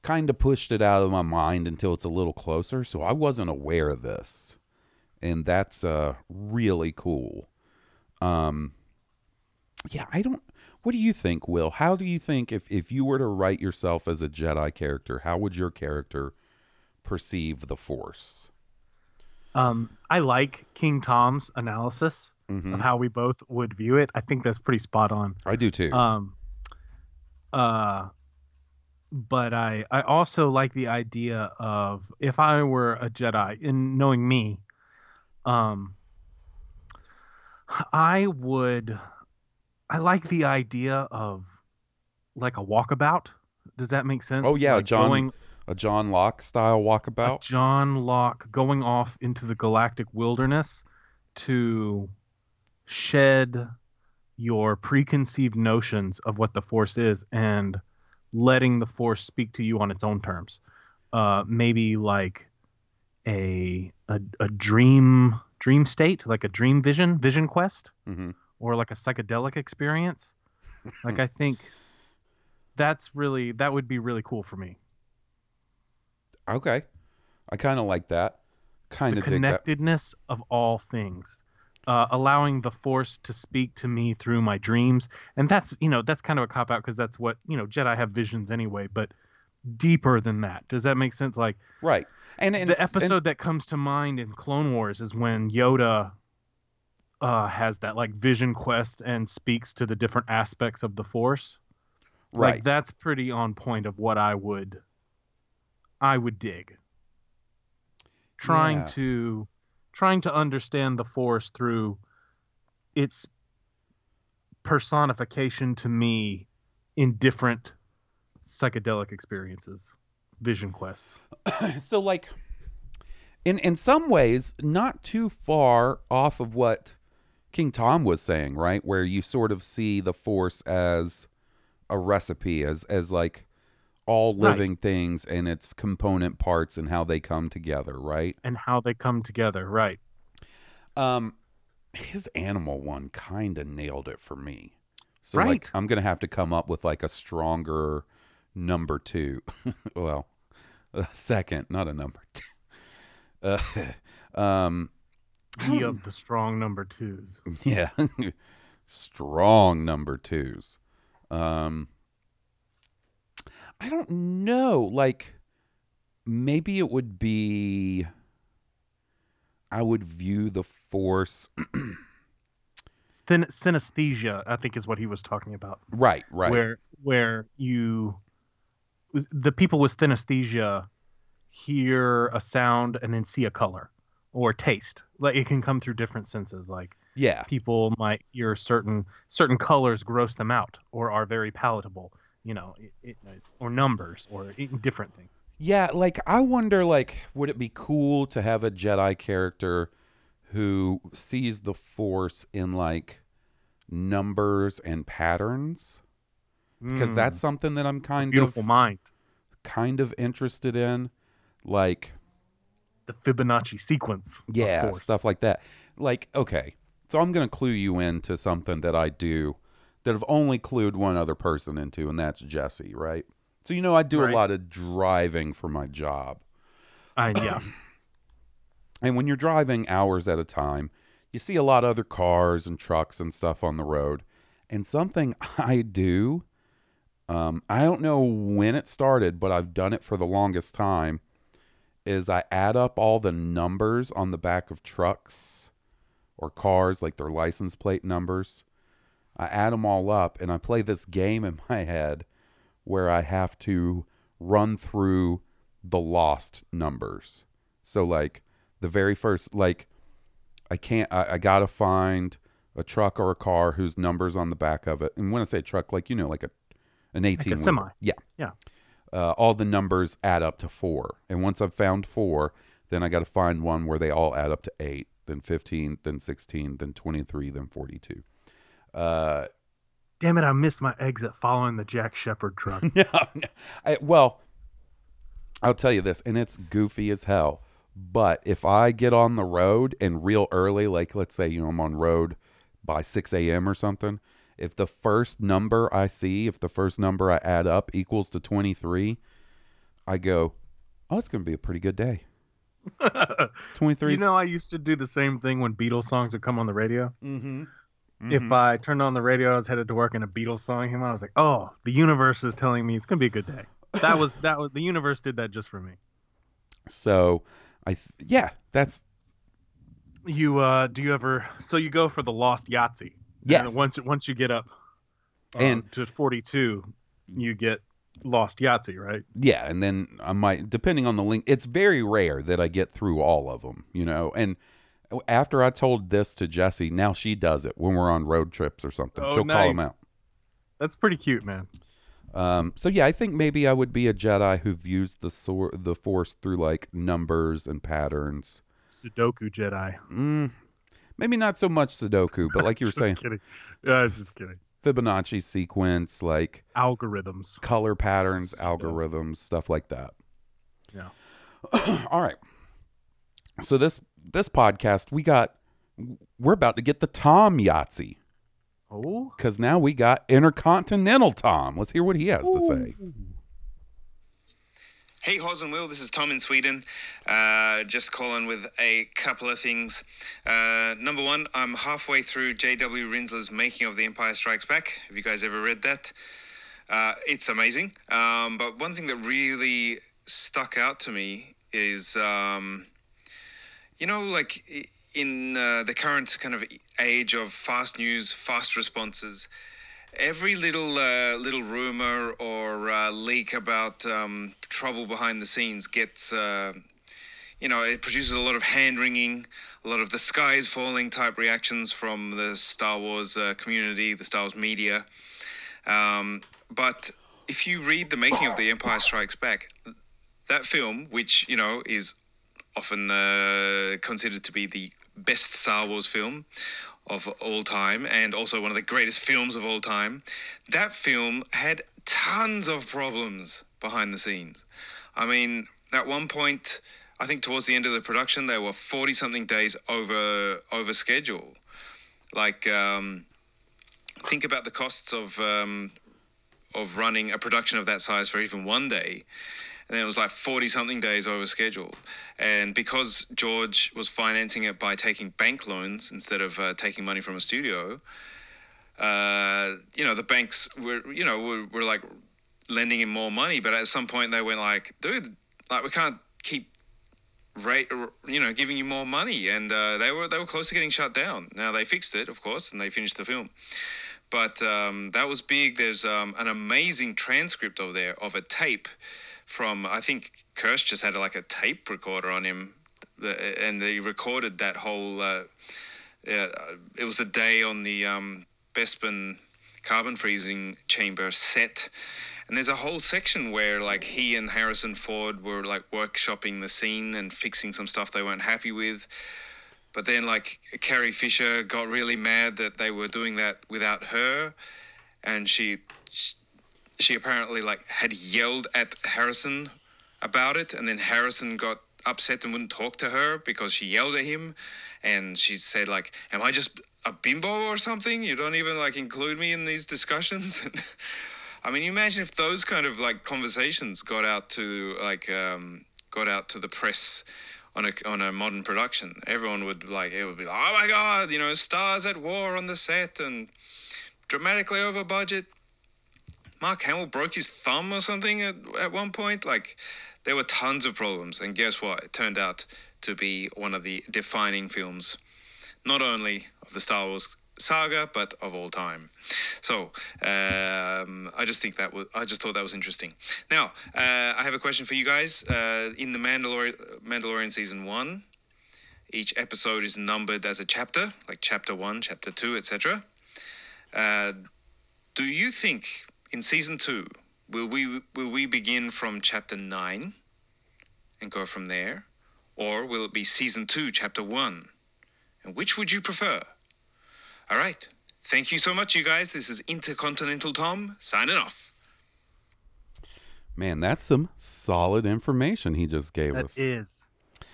kind of pushed it out of my mind until it's a little closer. So I wasn't aware of this. And that's uh, really cool. Um, yeah, I don't. What do you think, Will? How do you think if if you were to write yourself as a Jedi character, how would your character perceive the Force? Um, I like King Tom's analysis Mhm. of how we both would view it. I think that's pretty spot on. I do too. Um, uh, but I I also like the idea of if I were a Jedi, in knowing me, um, I would I like the idea of like a walkabout. Does that make sense? oh yeah, Like John going a John Locke style a walkabout. John Locke going off into the galactic wilderness to shed your preconceived notions of what the Force is and letting the Force speak to you on its own terms. Uh, maybe like a, a a dream dream state, like a dream vision, vision quest, hmm or like a psychedelic experience. like I think that's really that would be really cool for me. Okay, I kind of like that. Kind of connectedness of all things uh, allowing the force to speak to me through my dreams and that's you know that's kind of a cop out because that's what you know jedi have visions anyway but deeper than that does that make sense like Right, and, and the s- and- episode that comes to mind in clone wars is when yoda uh, has that like vision quest and speaks to the different aspects of the force right. like that's pretty on point of what i would i would dig trying Yeah. to trying to understand the force through its personification to me in different psychedelic experiences vision quests so like in in some ways not too far off of what King Tom was saying, right? Where you sort of see the force as a recipe as as like all living things and its component parts and how they come together, right? and how they come together right Um his animal one kind of nailed it for me. So Right. like I'm going to have to come up with like a stronger number 2. well, a second, not a number 2. Uh, um he of the strong number twos Yeah. Strong number twos. Um I don't know. Like maybe it would be I would view the force Syn- synesthesia i think is what he was talking about right, right. where where you the people with synesthesia hear a sound and then see a color or taste like it can come through different senses like yeah. people might hear certain certain colors gross them out or are very palatable you know it, it, or numbers or different things Yeah, like I wonder like would it be cool to have a Jedi character who sees the force in like numbers and patterns? Because Mm, that's something that I'm kind beautiful of mind kind of interested in. Like the fibonacci sequence yeah, stuff like that. Like okay, so I'm gonna clue you into something that I do that I've only clued one other person into, and that's Jesse, right? So you know I do Right. a lot of driving for my job. Uh, yeah And when you're driving hours at a time, you see a lot of other cars and trucks and stuff on the road. And something I do, um, I don't know when it started, but I've done it for the longest time, is I add up all the numbers on the back of trucks or cars, like their license plate numbers. I add them all up and I play this game in my head where I have to run through the lost numbers. So, like, the very first like i can't i, I gotta find a truck or a car whose numbers on the back of it and when i say truck like you know like a an 18 wheeler. semi. yeah Yeah. Uh, all the numbers add up to four and once i've found four then i gotta find one where they all add up to eight then 15 then 16 then 23 then 42 uh damn it i missed my exit following the jack Shephard truck no, no. I, well, I'll tell you this, and it's goofy as hell. But if I get on the road and real early, like let's say you know I'm on road by 6 a.m. or something, if the first number I see, if the first number I add up equals to 23, I go, oh, it's going to be a pretty good day. 23. you know i used to do the same thing when beatles songs would come on the radio mm-hmm. if I turned on the radio, I was headed to work and a Beatles song came on. I was like, "Oh, the universe is telling me it's gonna be a good day." That was that was the universe did that just for me. So I th- yeah, that's You uh, do you ever? So you go for the lost Yahtzee. Yes. And once once you get up uh, And- to forty two, you get lost Yahtzee, right? Yeah, and then I might, depending on the link, it's very rare that I get through all of them, you know. And after I told this to Jesse, now she does it when we're on road trips or something. Oh, She'll call them out. That's pretty cute, man. Um, so yeah, I think maybe I would be a Jedi who views the sor- the Force through like numbers and patterns. Sudoku Jedi. Mm, maybe not so much Sudoku, but like you were Just saying, kidding. Yeah, I was just kidding. Fibonacci sequence, like Algorithms. color patterns, algorithms, stuff like that. Yeah. All right. So this this podcast we got we're about to get the Tom Yahtzee Oh. because now we got Intercontinental Tom. Let's hear what he has to say. Hey, Hawes and Will, this is Tom in Sweden. Uh, just calling with a couple of things. Uh, number one, I'm halfway through J.W. Rinzler's Making of the Empire Strikes Back. Have you guys ever read that? Uh, it's amazing. Um, but one thing that really stuck out to me is, um, you know, like in uh, the current kind of age of fast news, fast responses, every little uh, little rumor or uh, leak about um, trouble behind the scenes gets uh, you know it produces a lot of hand wringing a lot of the sky is falling type reactions from the star wars uh, community the star wars media. Um, but if you read the making of the empire strikes back that film which you know is often uh, considered to be the best Star Wars film of all time and also one of the greatest films of all time. That film had tons of problems behind the scenes. I mean, at one point, I think towards the end of the production, they were 40 something days over over schedule. Like, um, think about the costs of um, of running a production of that size for even one day and then it was like 40 something days over schedule. And because george was financing it by taking bank loans instead of uh, taking money from a studio uh, you know the banks were you know were, were like lending him more money. But at some point they went like dude like we can't keep rate you know giving you more money. And uh, they were they were close to getting shut down. Now they fixed it of course and they finished the film. But um, that was big. There's um, an amazing transcript of there of a tape from I think Kirsch just had like a tape recorder on him, and he recorded that whole. Uh, yeah, it was a day on the um, Bespin carbon freezing chamber set, and there's a whole section where like he and Harrison Ford were like workshopping the scene and fixing some stuff they weren't happy with. But then like Carrie Fisher got really mad that they were doing that without her, and she she apparently like had yelled at Harrison about it, and then Harrison got upset and wouldn't talk to her because she yelled at him, and she said like, "Am I just a bimbo or something? You don't even like include me in these discussions." I mean, you imagine if those kind of like conversations got out to like um, got out to the press on a on a modern production. Everyone would like it would be like, "Oh my god, you know, stars at war on the set and dramatically over budget." Mark Hamill broke his thumb or something at, at one point. Like, there were tons of problems. And guess what? It turned out to be one of the defining films, not only of the Star Wars saga, but of all time. So, um, I just think that was, I just thought that was interesting. Now, uh, I have a question for you guys. Uh, in the Mandalorian, Mandalorian season one, each episode is numbered as a chapter, like chapter one, chapter two, etc. Uh, do you think in season two will we will we begin from chapter nine and go from there, or will it be season two, chapter one? And which would you prefer? All right. Thank you so much, you guys. This is Intercontinental Tom signing off. Man, that's some solid information he just gave That us. is.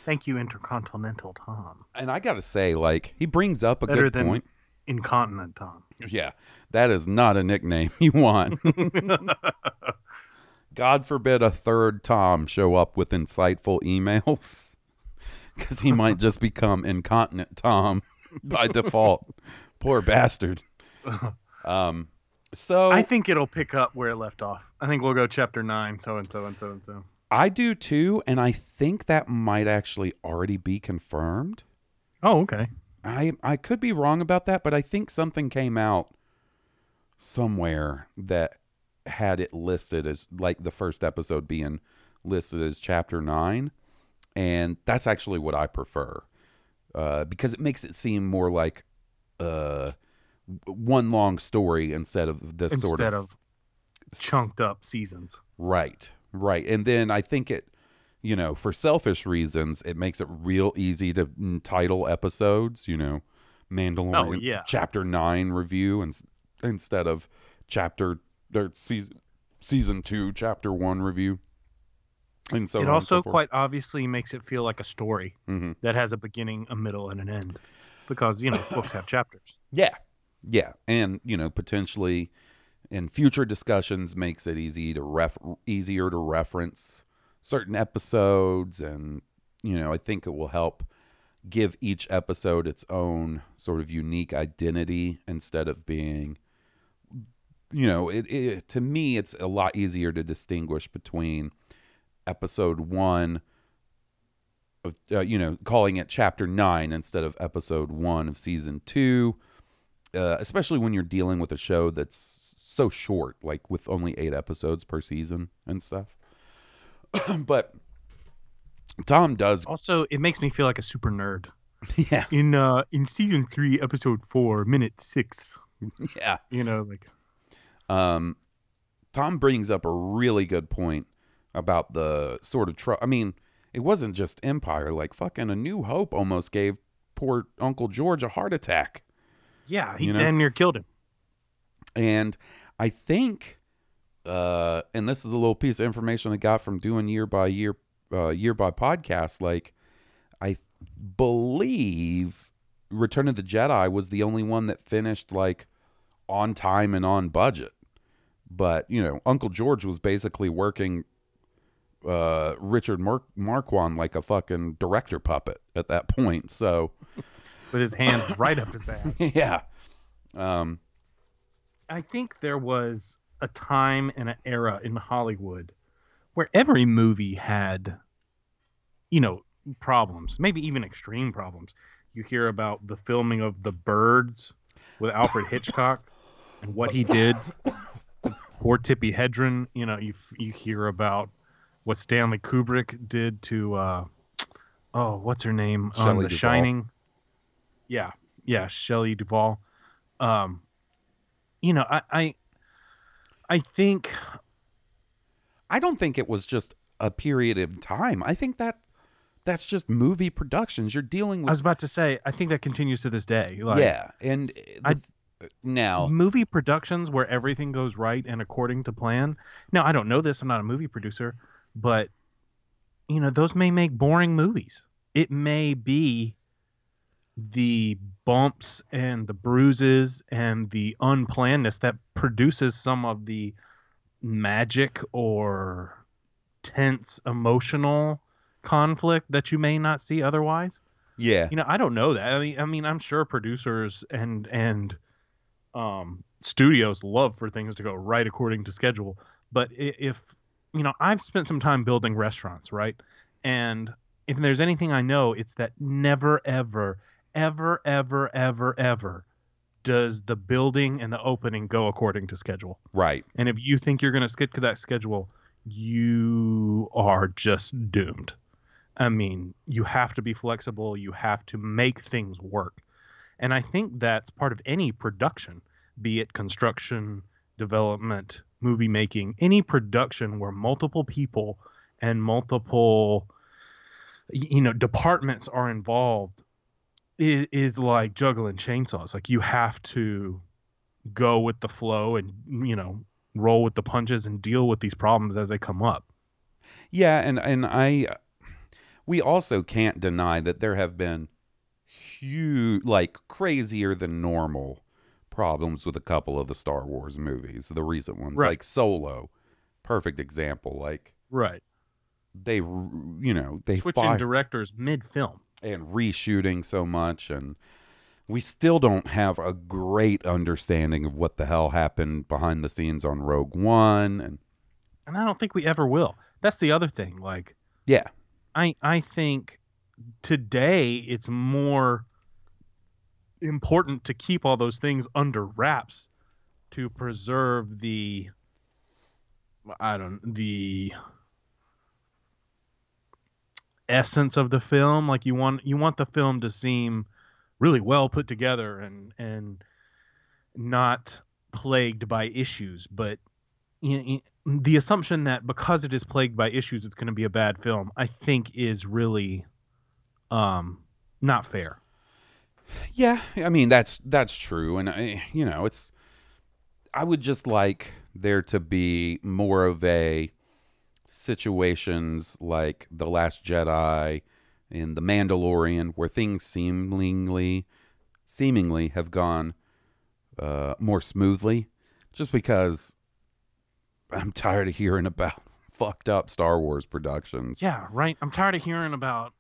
Thank you, Intercontinental Tom. And I got to say, like, he brings up a Better good than point. Incontinent Tom. Yeah, that is not a nickname you want. God forbid a third Tom show up with insightful emails because he might just become incontinent Tom by default. Poor bastard. Um, so I think it'll pick up where it left off. I think we'll go chapter nine, so and so and so and so. I do too, and I think that might actually already be confirmed. Oh, okay. I I could be wrong about that, but I think something came out somewhere that had it listed as like the first episode being listed as chapter 9 and that's actually what I prefer. Uh, because it makes it seem more like uh one long story instead of this Instead sort of, of chunked up seasons. Right, right. And then I think it, you know, for selfish reasons, it makes it real easy to title episodes, you know, Mandalorian Oh, yeah. chapter 9 review and instead of chapter or season season 2 chapter 1 review. And so it on and so also quite obviously makes it feel like a story Mhm. that has a beginning, a middle, and an end, because you know books have chapters. Yeah. Yeah. And, you know, potentially in future discussions makes it easy to ref easier to reference certain episodes and you know, I think it will help give each episode its own sort of unique identity instead of being you know, it, it to me it's a lot easier to distinguish between episode 1 of uh, you know, calling it chapter 9 instead of episode 1 of season 2 uh, especially when you're dealing with a show that's so short, like with only eight episodes per season and stuff. but Tom does, Also, it makes me feel like a super nerd. yeah, In uh in season three, episode four, minute six. yeah. You know, like Um, Tom brings up a really good point about the sort of tr- I mean, it wasn't just Empire. Like fucking A New Hope almost gave poor Uncle George a heart attack. yeah, he You know? damn near killed him. And I think, uh, and this is a little piece of information I got from doing year by year, uh, year by podcast. Like, I believe Return of the Jedi was the only one that finished like on time and on budget. But you know, Uncle George was basically working uh, Richard Mar- Marquand like a fucking director puppet at that point. So with his hand right up his ass. yeah, um, I think there was a time and an era in Hollywood where every movie had, you know, problems, maybe even extreme problems. You hear about the filming of The Birds with Alfred Hitchcock and what he did. Poor Tippi Hedren. You know, you you hear about what Stanley Kubrick did to, uh, oh, what's her name? on The Duvall. Shining. Yeah, yeah, Shelley Duvall. Um, you know, I, I, I think I don't think it was just a period of time. I think that that's just movie productions. You're dealing with. I was about to say, I think that continues to this day. Like, yeah, and uh, the, I- now movie productions where everything goes right and according to plan. Now, I don't know this. I'm not a movie producer, but you know, those may make boring movies. It may be the bumps and the bruises and the unplannedness that produces some of the magic or tense emotional conflict that you may not see otherwise. yeah, you know i don't know that. I mean i mean i'm sure producers and and um studios love for things to go right according to schedule. But if you know i've spent some time building restaurants right? And if there's anything i know it's that never ever ever ever ever ever does the building and the opening go according to schedule right. and if you think you're going to stick to that schedule, you are just doomed. I mean, you have to be flexible, you have to make things work. And I think that's part of any production, be it construction, development, movie making, any production where multiple people and multiple you know departments are involved is, is like juggling chainsaws. Like you have to go with the flow and you know roll with the punches and deal with these problems as they come up. Yeah, and and I we also can't deny that there have been huge like crazier than normal problems with a couple of the Star Wars movies, the recent ones, Right. like Solo. Perfect example. Like Right. they you know, they Switching fire directors mid film. And reshooting so much and we still don't have a great understanding of what the hell happened behind the scenes on Rogue One and And I don't think we ever will. That's the other thing. Like yeah. I I think today it's more important to keep all those things under wraps to preserve the I don't the essence of the film like you want you want the film to seem really well put together and and not plagued by issues but you know, the assumption that because it is plagued by issues it's going to be a bad film i think is really um not fair Yeah, I mean that's that's true, and I, you know, it's. I would just like there to be more of a situations like the Last Jedi and the Mandalorian, where things seemingly, seemingly have gone uh, more smoothly, just because I'm tired of hearing about fucked up Star Wars productions. Yeah, right. I'm tired of hearing about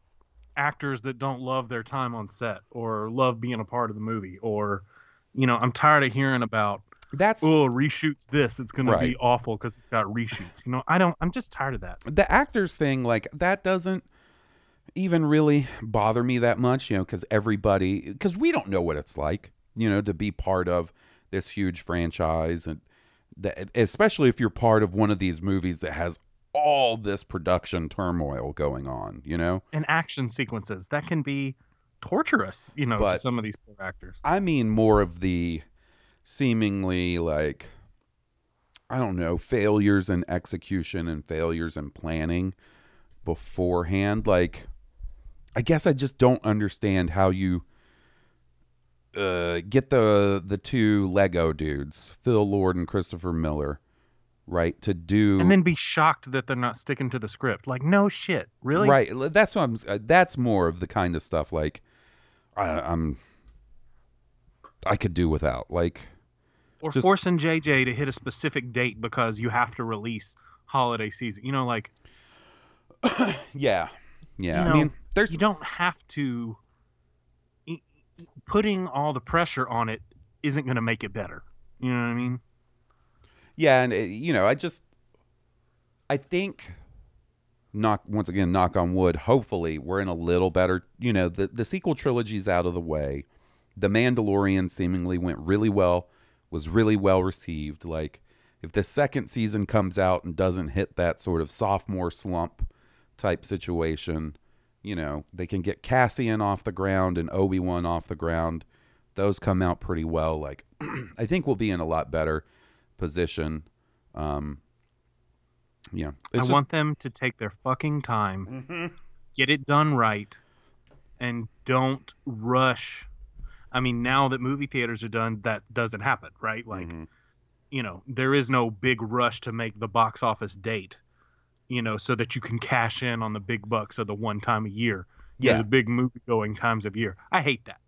actors that don't love their time on set or love being a part of the movie or you know, I'm tired of hearing about That's oh, reshoots this, it's going to be awful cuz it's got reshoots. You know, I don't I'm just tired of that. the actors thing like that doesn't even really bother me that much you know because everybody because we don't know what it's like you know to be part of this huge franchise and that especially if you're part of one of these movies that has all this production turmoil going on you know And action sequences that can be torturous, you know, to some of these poor actors. i mean more of the seemingly like i don't know failures in execution and failures in planning beforehand like i guess i just don't understand how you uh get the the two lego dudes phil lord and christopher miller right to do And then be shocked that they're not sticking to the script. Like no shit. Really? right that's what i'm uh, that's more of the kind of stuff like I, i'm i could do without like Or Just- forcing JJ to hit a specific date because you have to release holiday season. You know, like yeah yeah you i mean there's you don't have to putting all the pressure on it isn't going to make it better you know what i mean Yeah, and uh, you know, I just I think knock once again knock on wood, hopefully we're in a little better, you know, the the sequel trilogy's out of the way. The Mandalorian seemingly went really well, was really well received. Like if the second season comes out and doesn't hit that sort of sophomore slump type situation, you know, they can get Cassian off the ground and Obi-Wan off the ground. Those come out pretty well. Like I think we'll be in a lot better position. Um, yeah, i it's want them to take their fucking time get it done right and don't rush i mean now that movie theaters are done that doesn't happen right like Mhm. you know there is no big rush to make the box office date you know so that you can cash in on the big bucks of the one time a year you know, Yeah. the big movie going times of year i hate that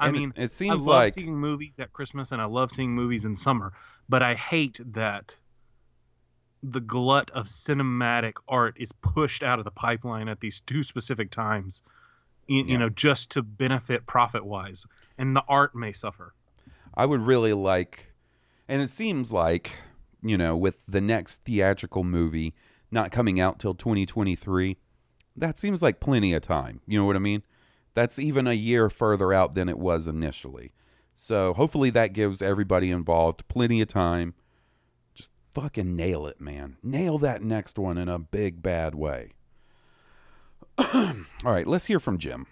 i And mean it I seems love like seeing movies at Christmas and I love seeing movies in summer, but I hate that the glut of cinematic art is pushed out of the pipeline at these two specific times, you, Yeah. you know, just to benefit profit wise, and the art may suffer. I would really like, and it seems like, you know, with the next theatrical movie not coming out till 2023, that seems like plenty of time. You know what I mean? That's even a year further out than it was initially. So hopefully that gives everybody involved plenty of time. Just fucking nail it, man. Nail that next one in a big bad way. All right, let's hear from Jim.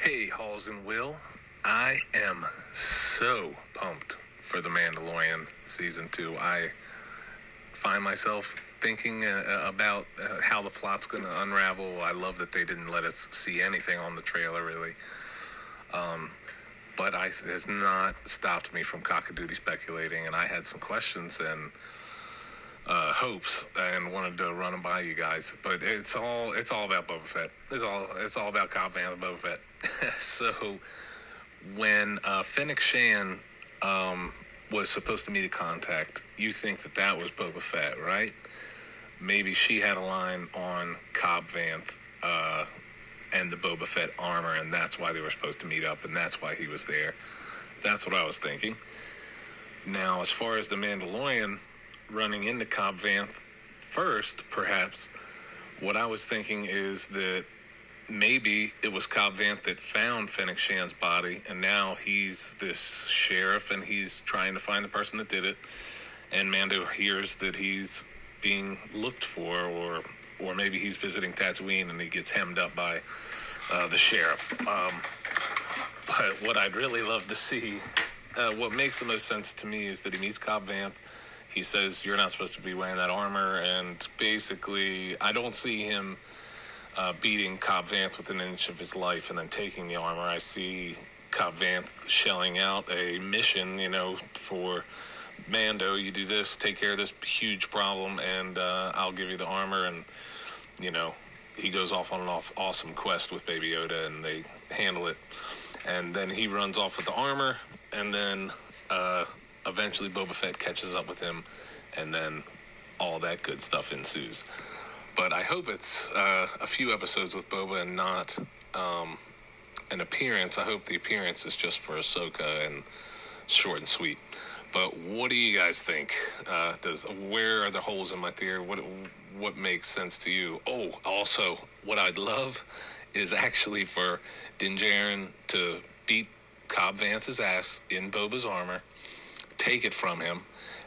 Hey, Hawes and Will. I am so pumped for The Mandalorian season two. I find myself thinking uh, about uh, how the plot's going to unravel. I love that they didn't let us see anything on the trailer, really. Um, but I, it has not stopped me from cockadoodie speculating, and I had some questions and uh, hopes and wanted to run them by you guys. But it's all it's all about Boba Fett. It's all it's all about Cobb and Boba Fett. so when uh, Fennec Shand um, was supposed to meet a contact, you think that that was Boba Fett, right? Maybe she had a line on Cobb Vanth uh, and the Boba Fett armor, and that's why they were supposed to meet up, and that's why he was there. That's what I was thinking. Now, as far as the Mandalorian running into Cobb Vanth first, perhaps, what I was thinking is that maybe it was Cobb Vanth that found Fennec Shand's body, and now he's this sheriff, and he's trying to find the person that did it. And Mando hears that he's being looked for, or or maybe he's visiting Tatooine, and he gets hemmed up by uh, the sheriff. Um, but what I'd really love to see, uh, what makes the most sense to me, is that he meets Cobb Vanth. He says, "You're not supposed to be wearing that armor," and basically, I don't see him uh, beating Cobb Vanth within an inch of his life and then taking the armor. I see Cobb Vanth shelling out a mission, you know, for Mando. You do this, take care of this huge problem, and uh, I'll give you the armor. And you know, he goes off on an off, awesome quest with Baby Yoda, and they handle it. And then he runs off with the armor, and then uh, eventually Boba Fett catches up with him, and then all that good stuff ensues but I hope it's uh, a few episodes with Boba and not um, an appearance. I hope the appearance is just for Ahsoka and short and sweet. But what do you guys think? Uh, does where are the holes in my theory? What what makes sense to you? Oh, also, what I'd love is actually for Din to beat Cobb Vanth's ass in Boba's armor, take it from him.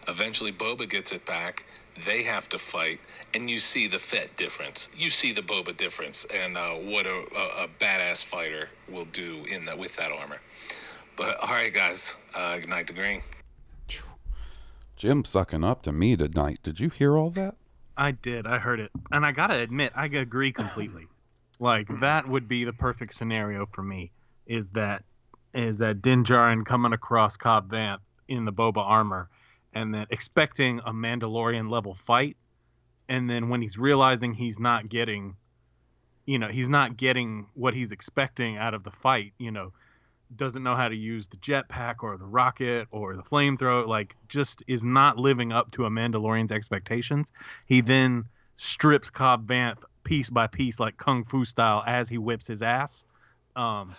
Eventually, Boba gets it back. They have to fight and you see the Fett difference. You see the Boba difference, and uh, what a, a, a, badass fighter will do in that with that armor. But all right, guys, uh, good night to Green. Jim sucking up to me tonight. Did you hear all that? I did. I heard it, and I gotta admit, I agree completely. like that would be the perfect scenario for me. Is that is that Din Djarin coming across Cobb Vanth in the Boba armor, and then expecting a Mandalorian level fight, and then when he's realizing he's not getting you know he's not getting what he's expecting out of the fight you know doesn't know how to use the jetpack or the rocket or the flamethrower like just is not living up to a mandalorian's expectations. He then strips cobb vanth piece by piece like kung fu style as he whips his ass um,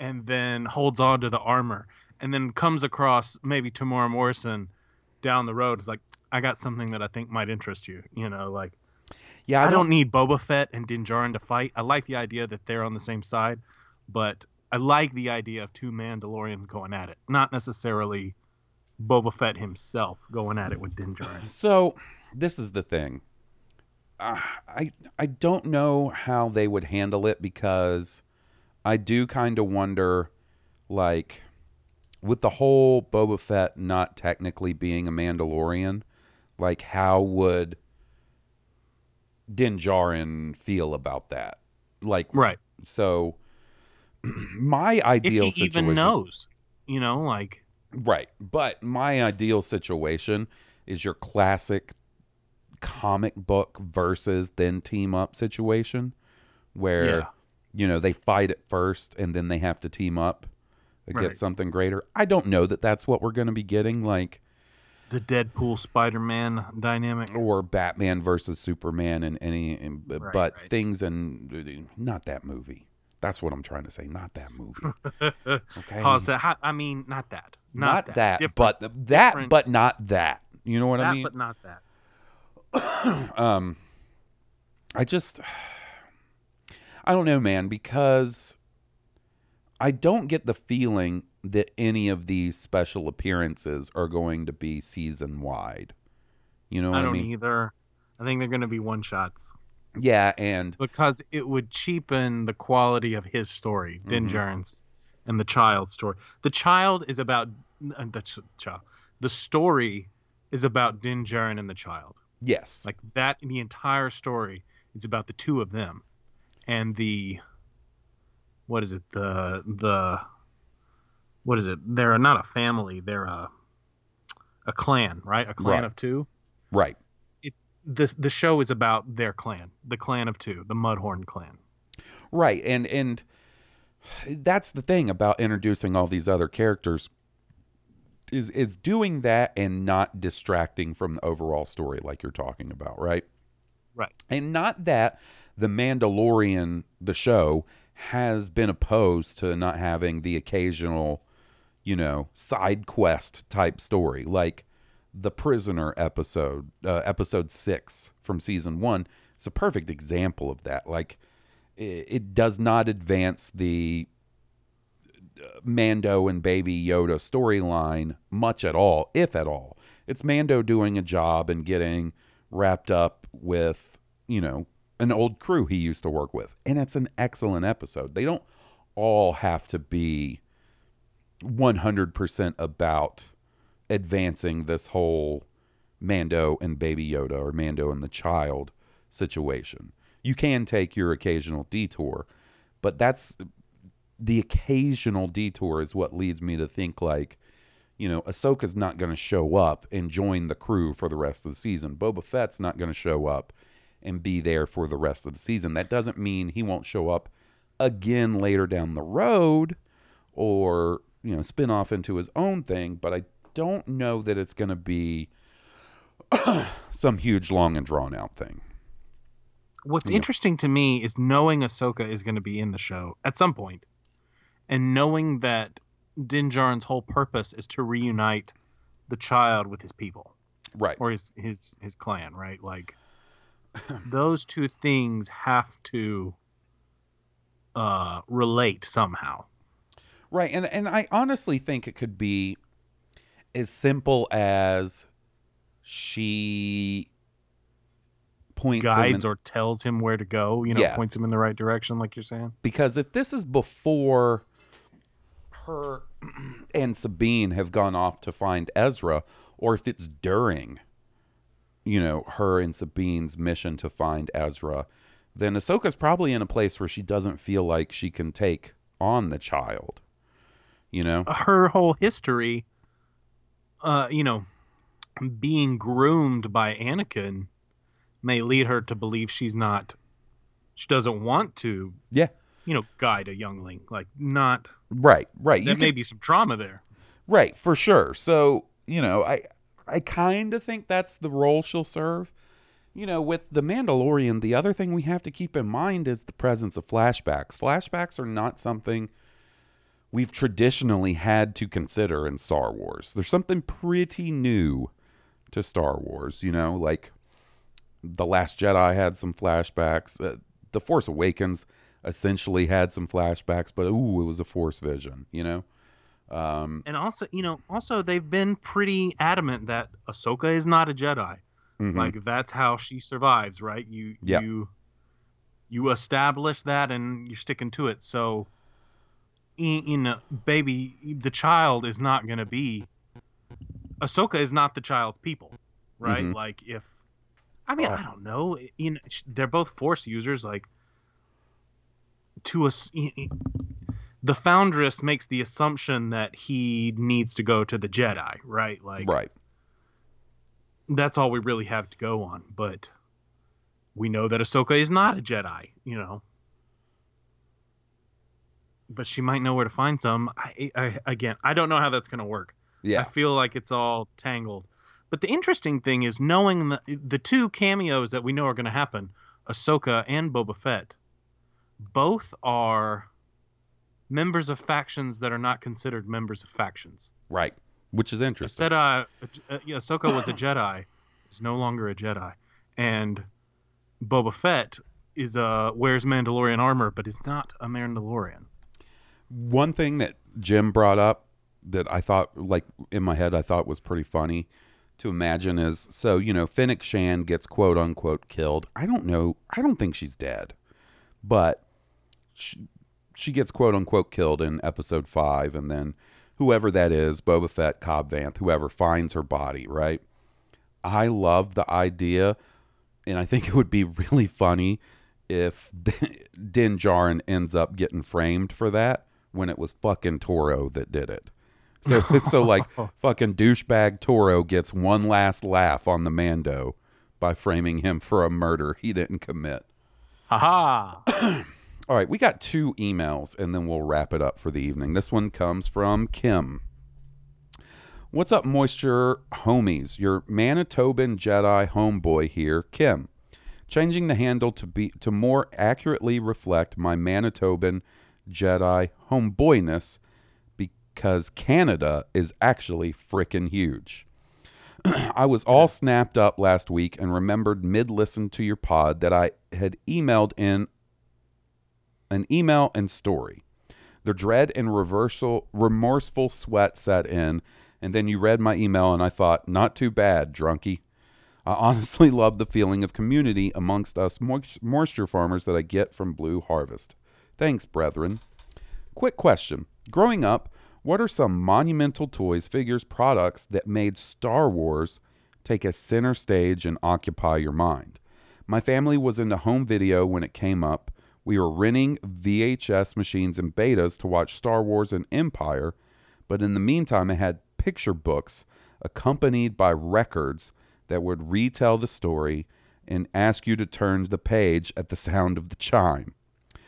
and then holds on to the armor and then comes across maybe Temuera Morrison down the road is like I got something that I think might interest you. You know, like yeah, I, I don't, don't, need Boba Fett and Din Djarin to fight. I like the idea that they're on the same side, but I like the idea of two Mandalorians going at it, not necessarily Boba Fett himself going at it with Din Djarin. So this is the thing. Uh, I I don't know how they would handle it because I do kind of wonder, like, with the whole Boba Fett not technically being a Mandalorian like how would Din Djarin feel about that? Like right. So my ideal if he situation even knows, you know, like right. But my ideal situation is your classic comic book versus then team up situation where yeah. you know they fight at first and then they have to team up to right. get something greater. I don't know that that's what we're going to be getting like the Deadpool Spider-Man dynamic, or Batman versus Superman, and any, and, right, but right. things and not that movie. That's what I'm trying to say. Not that movie. Okay. I mean, not that. Not, not that. that but that. But not that. You know what that, I mean? But not that. um, I just, I don't know, man, because I don't get the feeling that any of these special appearances are going to be season wide. You know, I don't I mean? either. I think they're going to be one shots. Yeah, and because it would cheapen the quality of his story, Din mm-hmm. and the child story. The child is about uh, the child. The story is about Din Djarin and the child. Yes, like that. The entire story is about the two of them, and the what is it? The the what is it? They're not a family. They're a a clan, right? A clan right. of two. Right. It, the the show is about their clan, the clan of two, the Mudhorn clan. Right, and and that's the thing about introducing all these other characters is is doing that and not distracting from the overall story like you're talking about, right? Right. And not that the Mandalorian the show has been opposed to not having the occasional you know, side quest type story, like the prisoner episode, uh, episode six from season one. It's a perfect example of that. Like it, it does not advance the uh, Mando and Baby Yoda storyline much at all, if at all. It's Mando doing a job and getting wrapped up with, you know, an old crew he used to work with. And it's an excellent episode. They don't all have to be 100% about advancing this whole Mando and Baby Yoda or Mando and the child situation. You can take your occasional detour, but that's the occasional detour is what leads me to think like, you know, Ahsoka's not going to show up and join the crew for the rest of the season. Boba Fett's not going to show up and be there for the rest of the season. That doesn't mean he won't show up again later down the road or, you know, spin off into his own thing, but I don't know that it's going to be some huge long and drawn out thing. What's interesting to me is knowing Ahsoka is going to be in the show at some point, and knowing that Din Djarin's whole purpose is to reunite the child with his people, Right. or his his his clan, right? Like those two things have to uh, relate somehow. Right, and and I honestly think it could be as simple as she points him Guides in- or tells him where to go, you know, Yeah. points him in the right direction, like you're saying. because if this is before her and Sabine have gone off to find Ezra, or if it's during, you know, her and Sabine's mission to find Ezra, then Ahsoka's probably in a place where she doesn't feel like she can take on the child. You know? her whole history, uh, you know, being groomed by Anakin may lead her to believe she's not, she doesn't want to, Yeah. you know, guide a youngling. Like, not, Right, right. there You may could- be some trauma there. Right, for sure. So, you know, I I kind of think that's the role she'll serve. You know, with The Mandalorian, the other thing we have to keep in mind is the presence of flashbacks. Flashbacks are not something we've traditionally had to consider in Star Wars. There's something pretty new to Star Wars, you know, like The Last Jedi had some flashbacks. Uh, the Force Awakens essentially had some flashbacks, but ooh, it was a Force vision, you know? Um, And also, you know, also they've been pretty adamant that Ahsoka is not a Jedi. mhm. Like that's how she survives, right? You you you establish that and you're sticking to it. So you know, baby, the child is not going to be Ahsoka is not the child's people, right? Mhm. Like if I mean, Oh. I don't know, you know, they're both force users like to us the foundress makes the assumption that he needs to go to the Jedi, right? Like right. that's all we really have to go on. But we know that Ahsoka is not a Jedi, you know. But she might know where to find some. I, I again, I don't know how that's going to work. Yeah. I feel like it's all tangled. But the interesting thing is knowing the the two cameos that we know are going to happen, Ahsoka and Boba Fett, both are members of factions that are not considered members of factions. Right. Which is interesting. Said uh, uh, yeah, Ahsoka was a Jedi, is no longer a Jedi, and Boba Fett is uh wears Mandalorian armor, but is not a Mandalorian. One thing that Jim brought up that I thought, like in my head, I thought was pretty funny to imagine is so, you know, Fennec Shand gets quote unquote killed. I don't know. I don't think she's dead, but she, she gets quote unquote killed in episode five. And then whoever that is, Boba Fett, Cobb Vanth, whoever finds her body, right? I love the idea, and I think it would be really funny if Din Djarin ends up getting framed for that when it was fucking Toro that did it. So so like fucking douchebag Toro gets one last laugh on the Mando by framing him for a murder he didn't commit. Haha. All right, we got two emails and then we'll wrap it up for the evening. This one comes from Kim. What's up, moisture homies? Your Manitoban Jedi homeboy here, Kim. Changing the handle to be to more accurately reflect my Manitoban Jedi homeboyness because Canada is actually frickin' huge. I was all snapped up last week and remembered mid listen to your pod that I had emailed in an email and story. The dread and reversal, remorseful sweat set in, and then you read my email, and I thought, not too bad, drunkie. I honestly love the feeling of community amongst us moisture farmers that I get from Blue Harvest. Thanks, brethren. Quick question. Growing up, what are some monumental toys, figures, products that made Star Wars take a center stage and occupy your mind? My family was into home video when it came up. We were renting VHS machines and betas to watch Star Wars and Empire, but in the meantime, I had picture books accompanied by records that would retell the story and ask you to turn the page at the sound of the chime.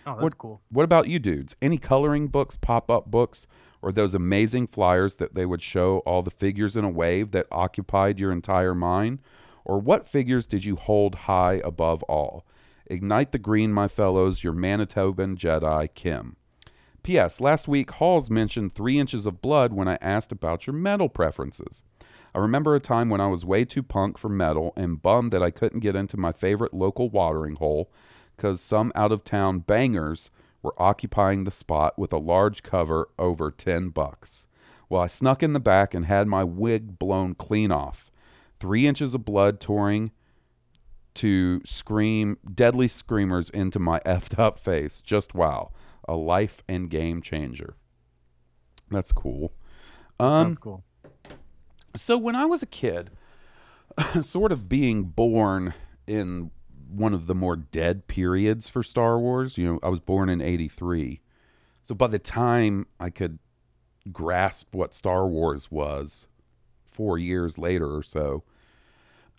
Oh, that's what, cool. What about you dudes? Any coloring books, pop up books, or those amazing flyers that they would show all the figures in a wave that occupied your entire mind? Or what figures did you hold high above all? Ignite the green, my fellows, your Manitoban Jedi, Kim. P.S. Last week, Hawes mentioned three inches of blood when I asked about your metal preferences. I remember a time when I was way too punk for metal and bummed that I couldn't get into my favorite local watering hole because some out of town bangers were occupying the spot with a large cover over 10 bucks. Well, I snuck in the back and had my wig blown clean off. Three inches of blood touring to scream deadly screamers into my effed up face. Just wow. A life and game changer. That's cool. Um, Sounds cool. so when I was a kid, sort of being born in one of the more dead periods for Star Wars, you know, I was born in 83. So by the time I could grasp what Star Wars was 4 years later or so,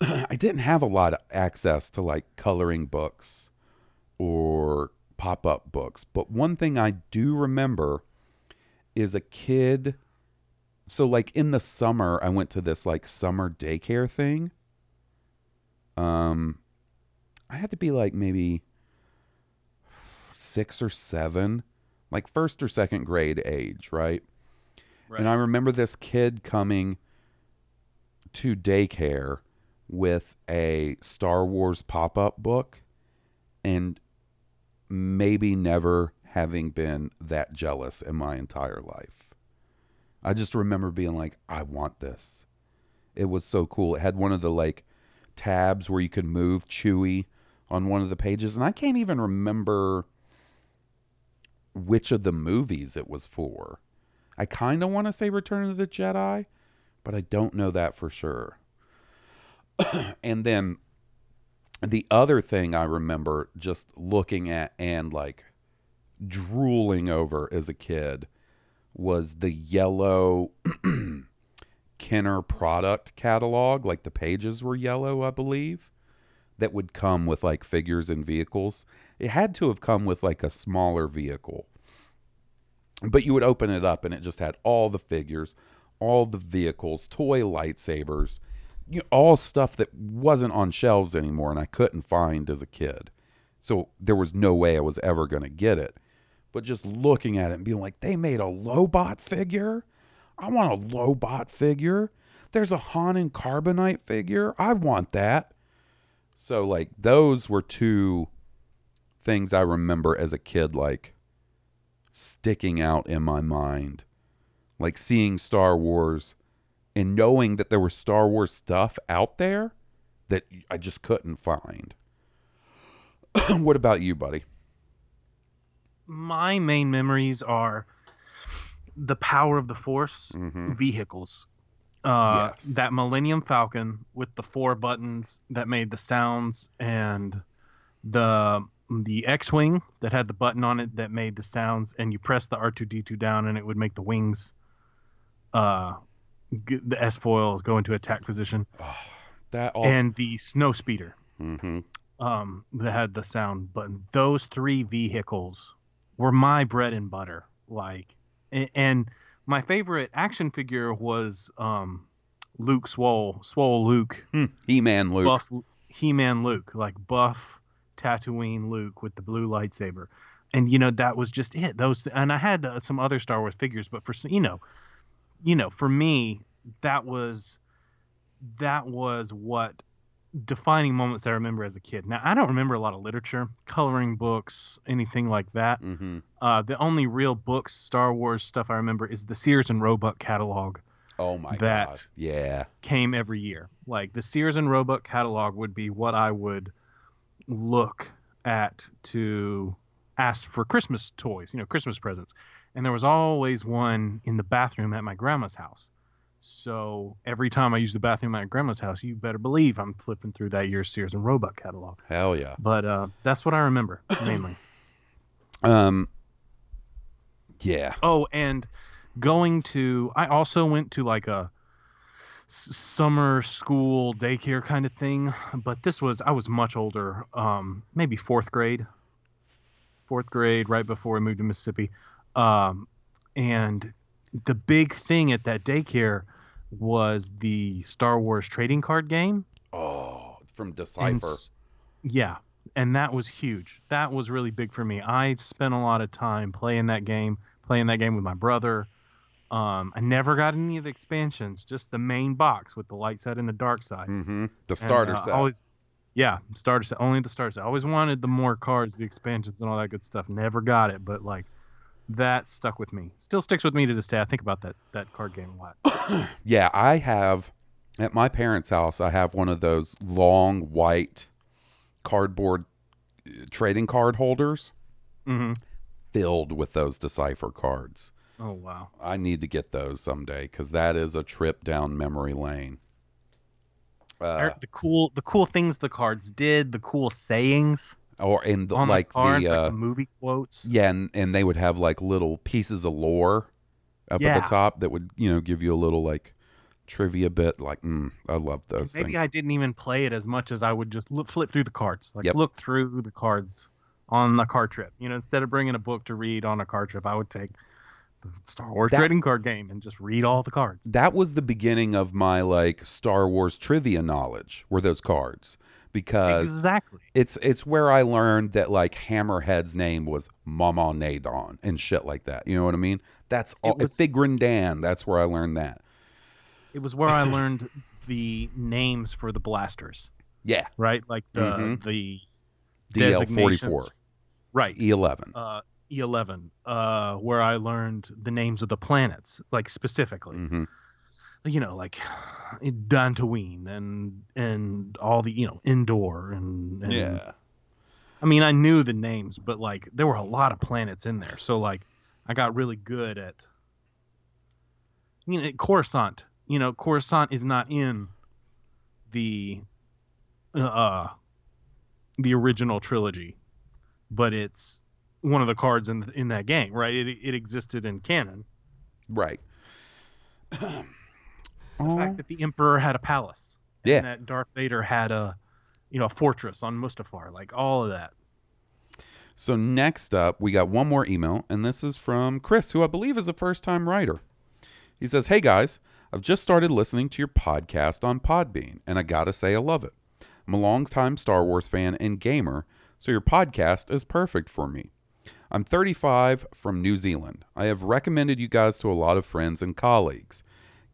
I didn't have a lot of access to like coloring books or pop-up books. But one thing I do remember is a kid so like in the summer I went to this like summer daycare thing. Um I had to be like maybe 6 or 7, like first or second grade age, right? And I remember this kid coming to daycare with a Star Wars pop-up book and maybe never having been that jealous in my entire life. I just remember being like, I want this. It was so cool. It had one of the like tabs where you could move Chewy on one of the pages, and I can't even remember which of the movies it was for. I kind of want to say Return of the Jedi, but I don't know that for sure. and then the other thing I remember just looking at and like drooling over as a kid was the yellow Kenner product catalog. Like the pages were yellow, I believe, that would come with like figures and vehicles. It had to have come with like a smaller vehicle. But you would open it up and it just had all the figures, all the vehicles, toy lightsabers, you know, all stuff that wasn't on shelves anymore and I couldn't find as a kid. So there was no way I was ever going to get it. But just looking at it and being like, they made a Lobot figure? I want a Lobot figure. There's a Han and Carbonite figure. I want that. So, like, those were two things I remember as a kid, like, sticking out in my mind. Like, seeing Star Wars and knowing that there was Star Wars stuff out there that I just couldn't find. what about you, buddy? My main memories are the power of the Force Mhm. vehicles. Uh, Yes. That Millennium Falcon with the four buttons that made the sounds, and the the X-wing that had the button on it that made the sounds, and you press the R2D2 down, and it would make the wings. Uh, the S foils go into attack position, That all. and the snow speeder hmm um, that had the sound button. Those three vehicles were my bread and butter. Like, a- and my favorite action figure was um, Luke Swole, Swole Luke, He Man Luke. buff He-Man Luke, like buff Tatooine Luke with the blue lightsaber. And you know that was just it. Those and I had uh, some other Star Wars figures, but for you know, you know, for me, that was that was what defining moments I remember as a kid. Now I don't remember a lot of literature, coloring books, anything like that. Mm-hmm. Uh, the only real books, Star Wars stuff I remember is the Sears and Roebuck catalog Oh my That- god. Yeah. came every year. Like the Sears and Roebuck catalog would be what I would look at to ask for Christmas toys, you know, Christmas presents. And there was always one in the bathroom at my grandma's house. So every time I use the bathroom at my grandma's house, you better believe I'm flipping through that year's Sears and Roebuck catalog. Hell yeah. But uh, that's what I remember mainly. Um. Yeah. Oh, and going to I also went to like a s- summer school daycare kind of thing, but this was I was much older, um, maybe fourth grade, fourth grade, right before I moved to Mississippi, um, and the big thing at that daycare was the Star Wars trading card game. Oh, from Decipher. s- yeah, and that was huge. That was really big for me. I spent a lot of time playing that game, playing that game with my brother. Um, I never got any of the expansions, just the main box with the light side and the dark side. Mm-hmm. The And, starter uh, set. Always, yeah, starter set. Only the starter set. I always wanted the more cards, the expansions, and all that good stuff. Never got it, but like that stuck with me. Still sticks with me to this day. I think about that that card game a lot. Yeah, I have at my parents' house. I have one of those long white cardboard uh, trading card holders hmm filled with those Decipher cards. Oh wow. I need to get those someday because that is a trip down memory lane. Uh, the cool the cool things the cards did, the cool sayings or in the, like the cards, the, like uh, the movie quotes. yeah, and, and they would have like little pieces of lore up at the top that would you know give you a little like trivia bit. Like, mm, I love those Maybe things. I didn't even play it as much as I would just look, flip through the cards, like Yep. look through the cards on the car trip. You know, instead of bringing a book to read on a car trip, I would take the Star Wars That- trading card game and just read all the cards. that was the beginning of my like Star Wars trivia knowledge. Were those cards because Exactly. it's it's where I learned that like Hammerhead's name was Momaw Nadon and shit like that. You know what I mean? That's all. was- Figrin D'an. That's where I learned that. It was where I learned the names for the blasters, Yeah, right? Like the Mhm. the DL forty four, right? E eleven. Uh, E11, uh, where I learned the names of the planets, like specifically. hmm you know, like Dantooine and and all the you know Endor and, and Yeah, I mean, I knew the names, but like there were a lot of planets in there, so like I got really good at. You know, Coruscant. You know, Coruscant is not in the uh the original trilogy, but it's one of the cards in in that game, right? It it existed in canon. right. The Oh, fact that the Emperor had a palace, Yeah. and that Darth Vader had a, you know, a fortress on Mustafar, like all of that. So next up, we got one more email, and this is from Chris, who I believe is a first-time writer. He says, "Hey guys, I've just started listening to your podcast on Podbean, and I gotta say I love it. I'm a longtime Star Wars fan and gamer, so your podcast is perfect for me. I'm 35 from New Zealand. I have recommended you guys to a lot of friends and colleagues.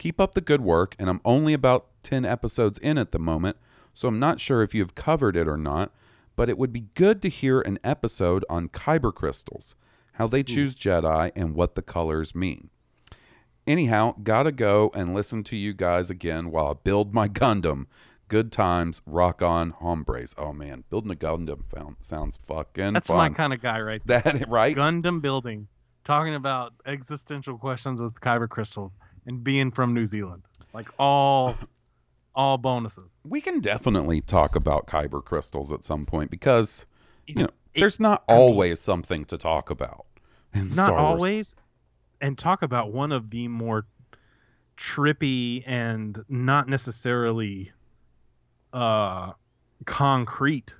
Keep up the good work, and I'm only about 10 episodes in at the moment, so I'm not sure if you have covered it or not, but it would be good to hear an episode on kyber crystals, how they hmm. choose Jedi, and what the colors mean. Anyhow, gotta go and listen to you guys again while I build my Gundam. Good times, rock on, hombres. Oh man, building a Gundam sounds fucking That's fun. my kind of guy right there. that right? Gundam building, talking about existential questions with kyber crystals, and being from New Zealand, like all, all bonuses. we can definitely talk about kyber crystals at some point because you know It- there's not I mean- always something to talk about Not always, and talk about one of the more trippy and not necessarily uh concrete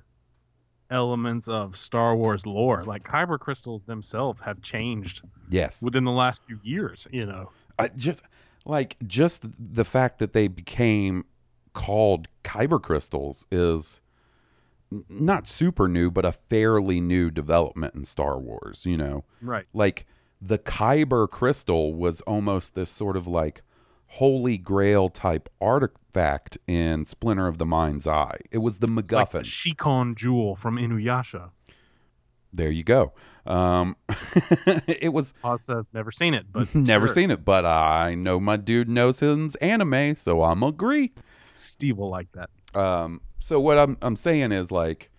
elements of Star Wars lore. Like kyber crystals themselves have changed Yes, within the last few years. You know, I just like just the fact that they became called kyber crystals is not super new, but a fairly new development in Star Wars. You know, right? like the kyber crystal was almost this sort of like holy grail type artifact in Splinter of the Mind's Eye. It was the It's like the Shikon jewel from Inuyasha. There you go. Um, it was Also, never seen it, but never sure. seen it, but I know my dude knows his anime, so I'm agree. Steve will like that. Um, so what I'm I'm saying is like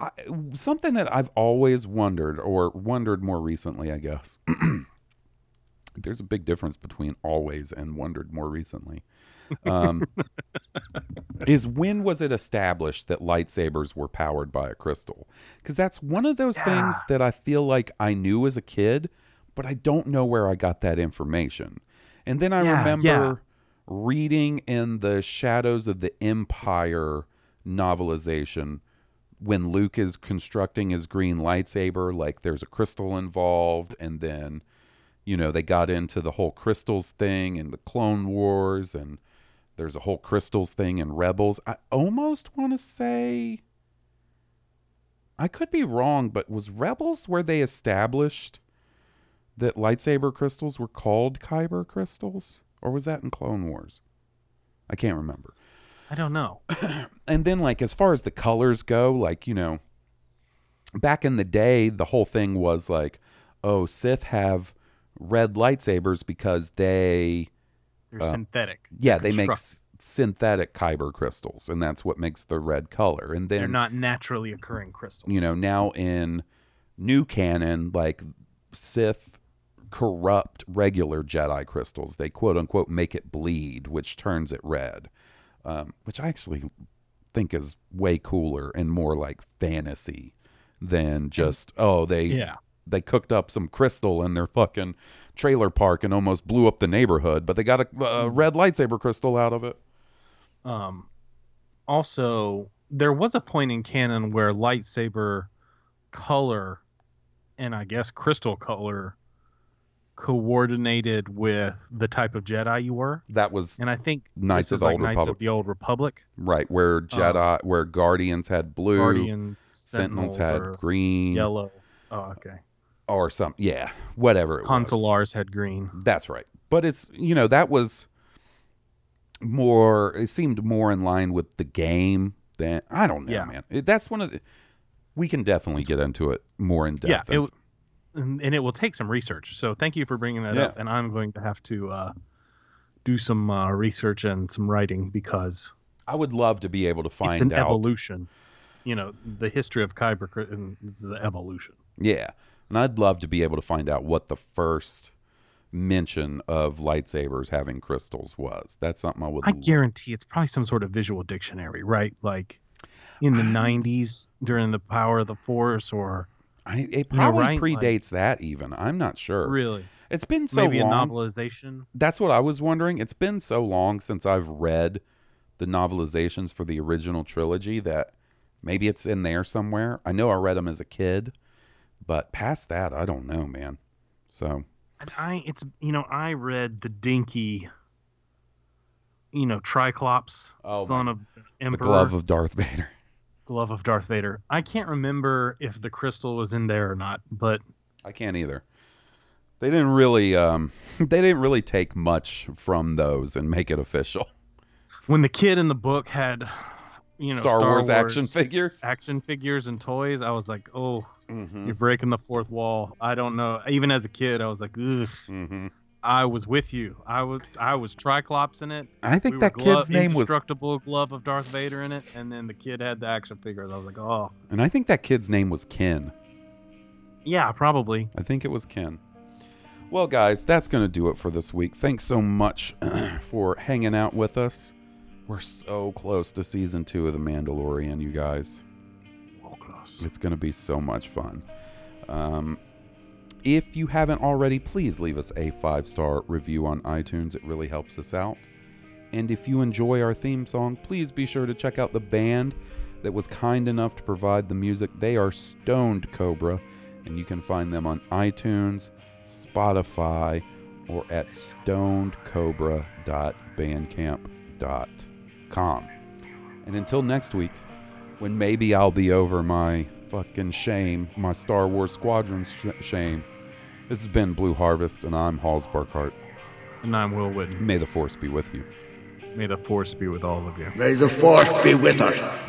I, something that I've always wondered, or wondered more recently, I guess. There's a big difference between always and wondered more recently. Um, is when was it established that lightsabers were powered by a crystal? Because that's one of those things that I feel like I knew as a kid, but I don't know where I got that information. And then I Yeah, remember yeah. reading in the Shadows of the Empire novelization when Luke is constructing his green lightsaber, like there's a crystal involved, and then, you know, they got into the whole crystals thing in the Clone Wars, and there's a whole crystals thing in Rebels. I almost want to say, I could be wrong, but was Rebels where they established that lightsaber crystals were called Kyber crystals? Or was that in Clone Wars? I can't remember I don't know. and then like as far as the colors go like you know back in the day the whole thing was like oh sith have red lightsabers because they They're Uh, synthetic. yeah They're they make s- synthetic kyber crystals and that's what makes the red color and They're not naturally occurring crystals. you know now in new canon like sith corrupt regular jedi crystals they quote unquote make it bleed which turns it red um, which i actually think is way cooler and more like fantasy than just oh they Yeah. They cooked up some crystal in their fucking trailer park and almost blew up the neighborhood but they got a, a red lightsaber crystal out of it Um, also, there was a point in canon where lightsaber color and I guess crystal color coordinated with the type of Jedi you were. that was And I think Knights this of is the like Old Knights Republic. of the Old Republic. right where jedi where guardians had blue Guardians, sentinels, Sentinels, had green yellow. Oh, okay. Or some yeah whatever it was Consulars had green. that's right but it's you know that was more it seemed more in line with the game than i don't know Yeah. man It- that's one of the we can definitely get into it more in Yeah, depth it and and, and it will take some research. So thank you for bringing that Yeah. up. And I'm going to have to uh, do some uh, research and some writing because i would love to be able to find it's an out evolution. You know, the history of Kyber and the evolution. yeah and i'd love to be able to find out what the first mention of lightsabers having crystals was that's something i would I guarantee it's probably some sort of visual dictionary, right? Like in the 90s during the power of the Force, or I, it You know, probably right? Like- predates that even i'm not sure really it's been so maybe long a novelization. That's what I was wondering. It's been so long since I've read the novelizations for the original trilogy that maybe it's in there somewhere. I know I read them as a kid, but past that, I don't know, man. So, And I, it's you know, I read the dinky, you know, Triclops, Oh, son of Emperor, the glove of Darth Vader. glove of Darth Vader. I can't remember if the crystal was in there or not, but I can't either. They didn't really um they didn't really take much from those and make it official. when the kid in the book had, you know, Star, Wars, action figures. action figures and toys, I was like, oh, Mhm. you're breaking the fourth wall. I don't know. Even as a kid, I was like, ugh. Mhm. I was with you. I was I was Triclops in it. I think We that glo- kid's name was indestructible glove of Darth Vader in it, and then the kid had the action figures. I was like, oh, and I think that kid's name was Ken. yeah, probably. I think it was Ken. Well, guys, that's going to do it for this week. Thanks so much for hanging out with us. We're so close to season two of The Mandalorian, you guys. It's going to be so much fun. Um, if you haven't already, please leave us a five star review on iTunes. It really helps us out. And if you enjoy our theme song, please be sure to check out the band that was kind enough to provide the music. They are Stoned Cobra, and you can find them on iTunes, Spotify, or at stonedcobra.bandcamp.com. And until next week, when maybe I'll be over my fucking shame, my Star Wars Squadron sh- shame, This has been Blue Harvest, and I'm Hawes Burkhart. And I'm Will Whitten. May the force be with you. May the force be with all of you. May the force be with us.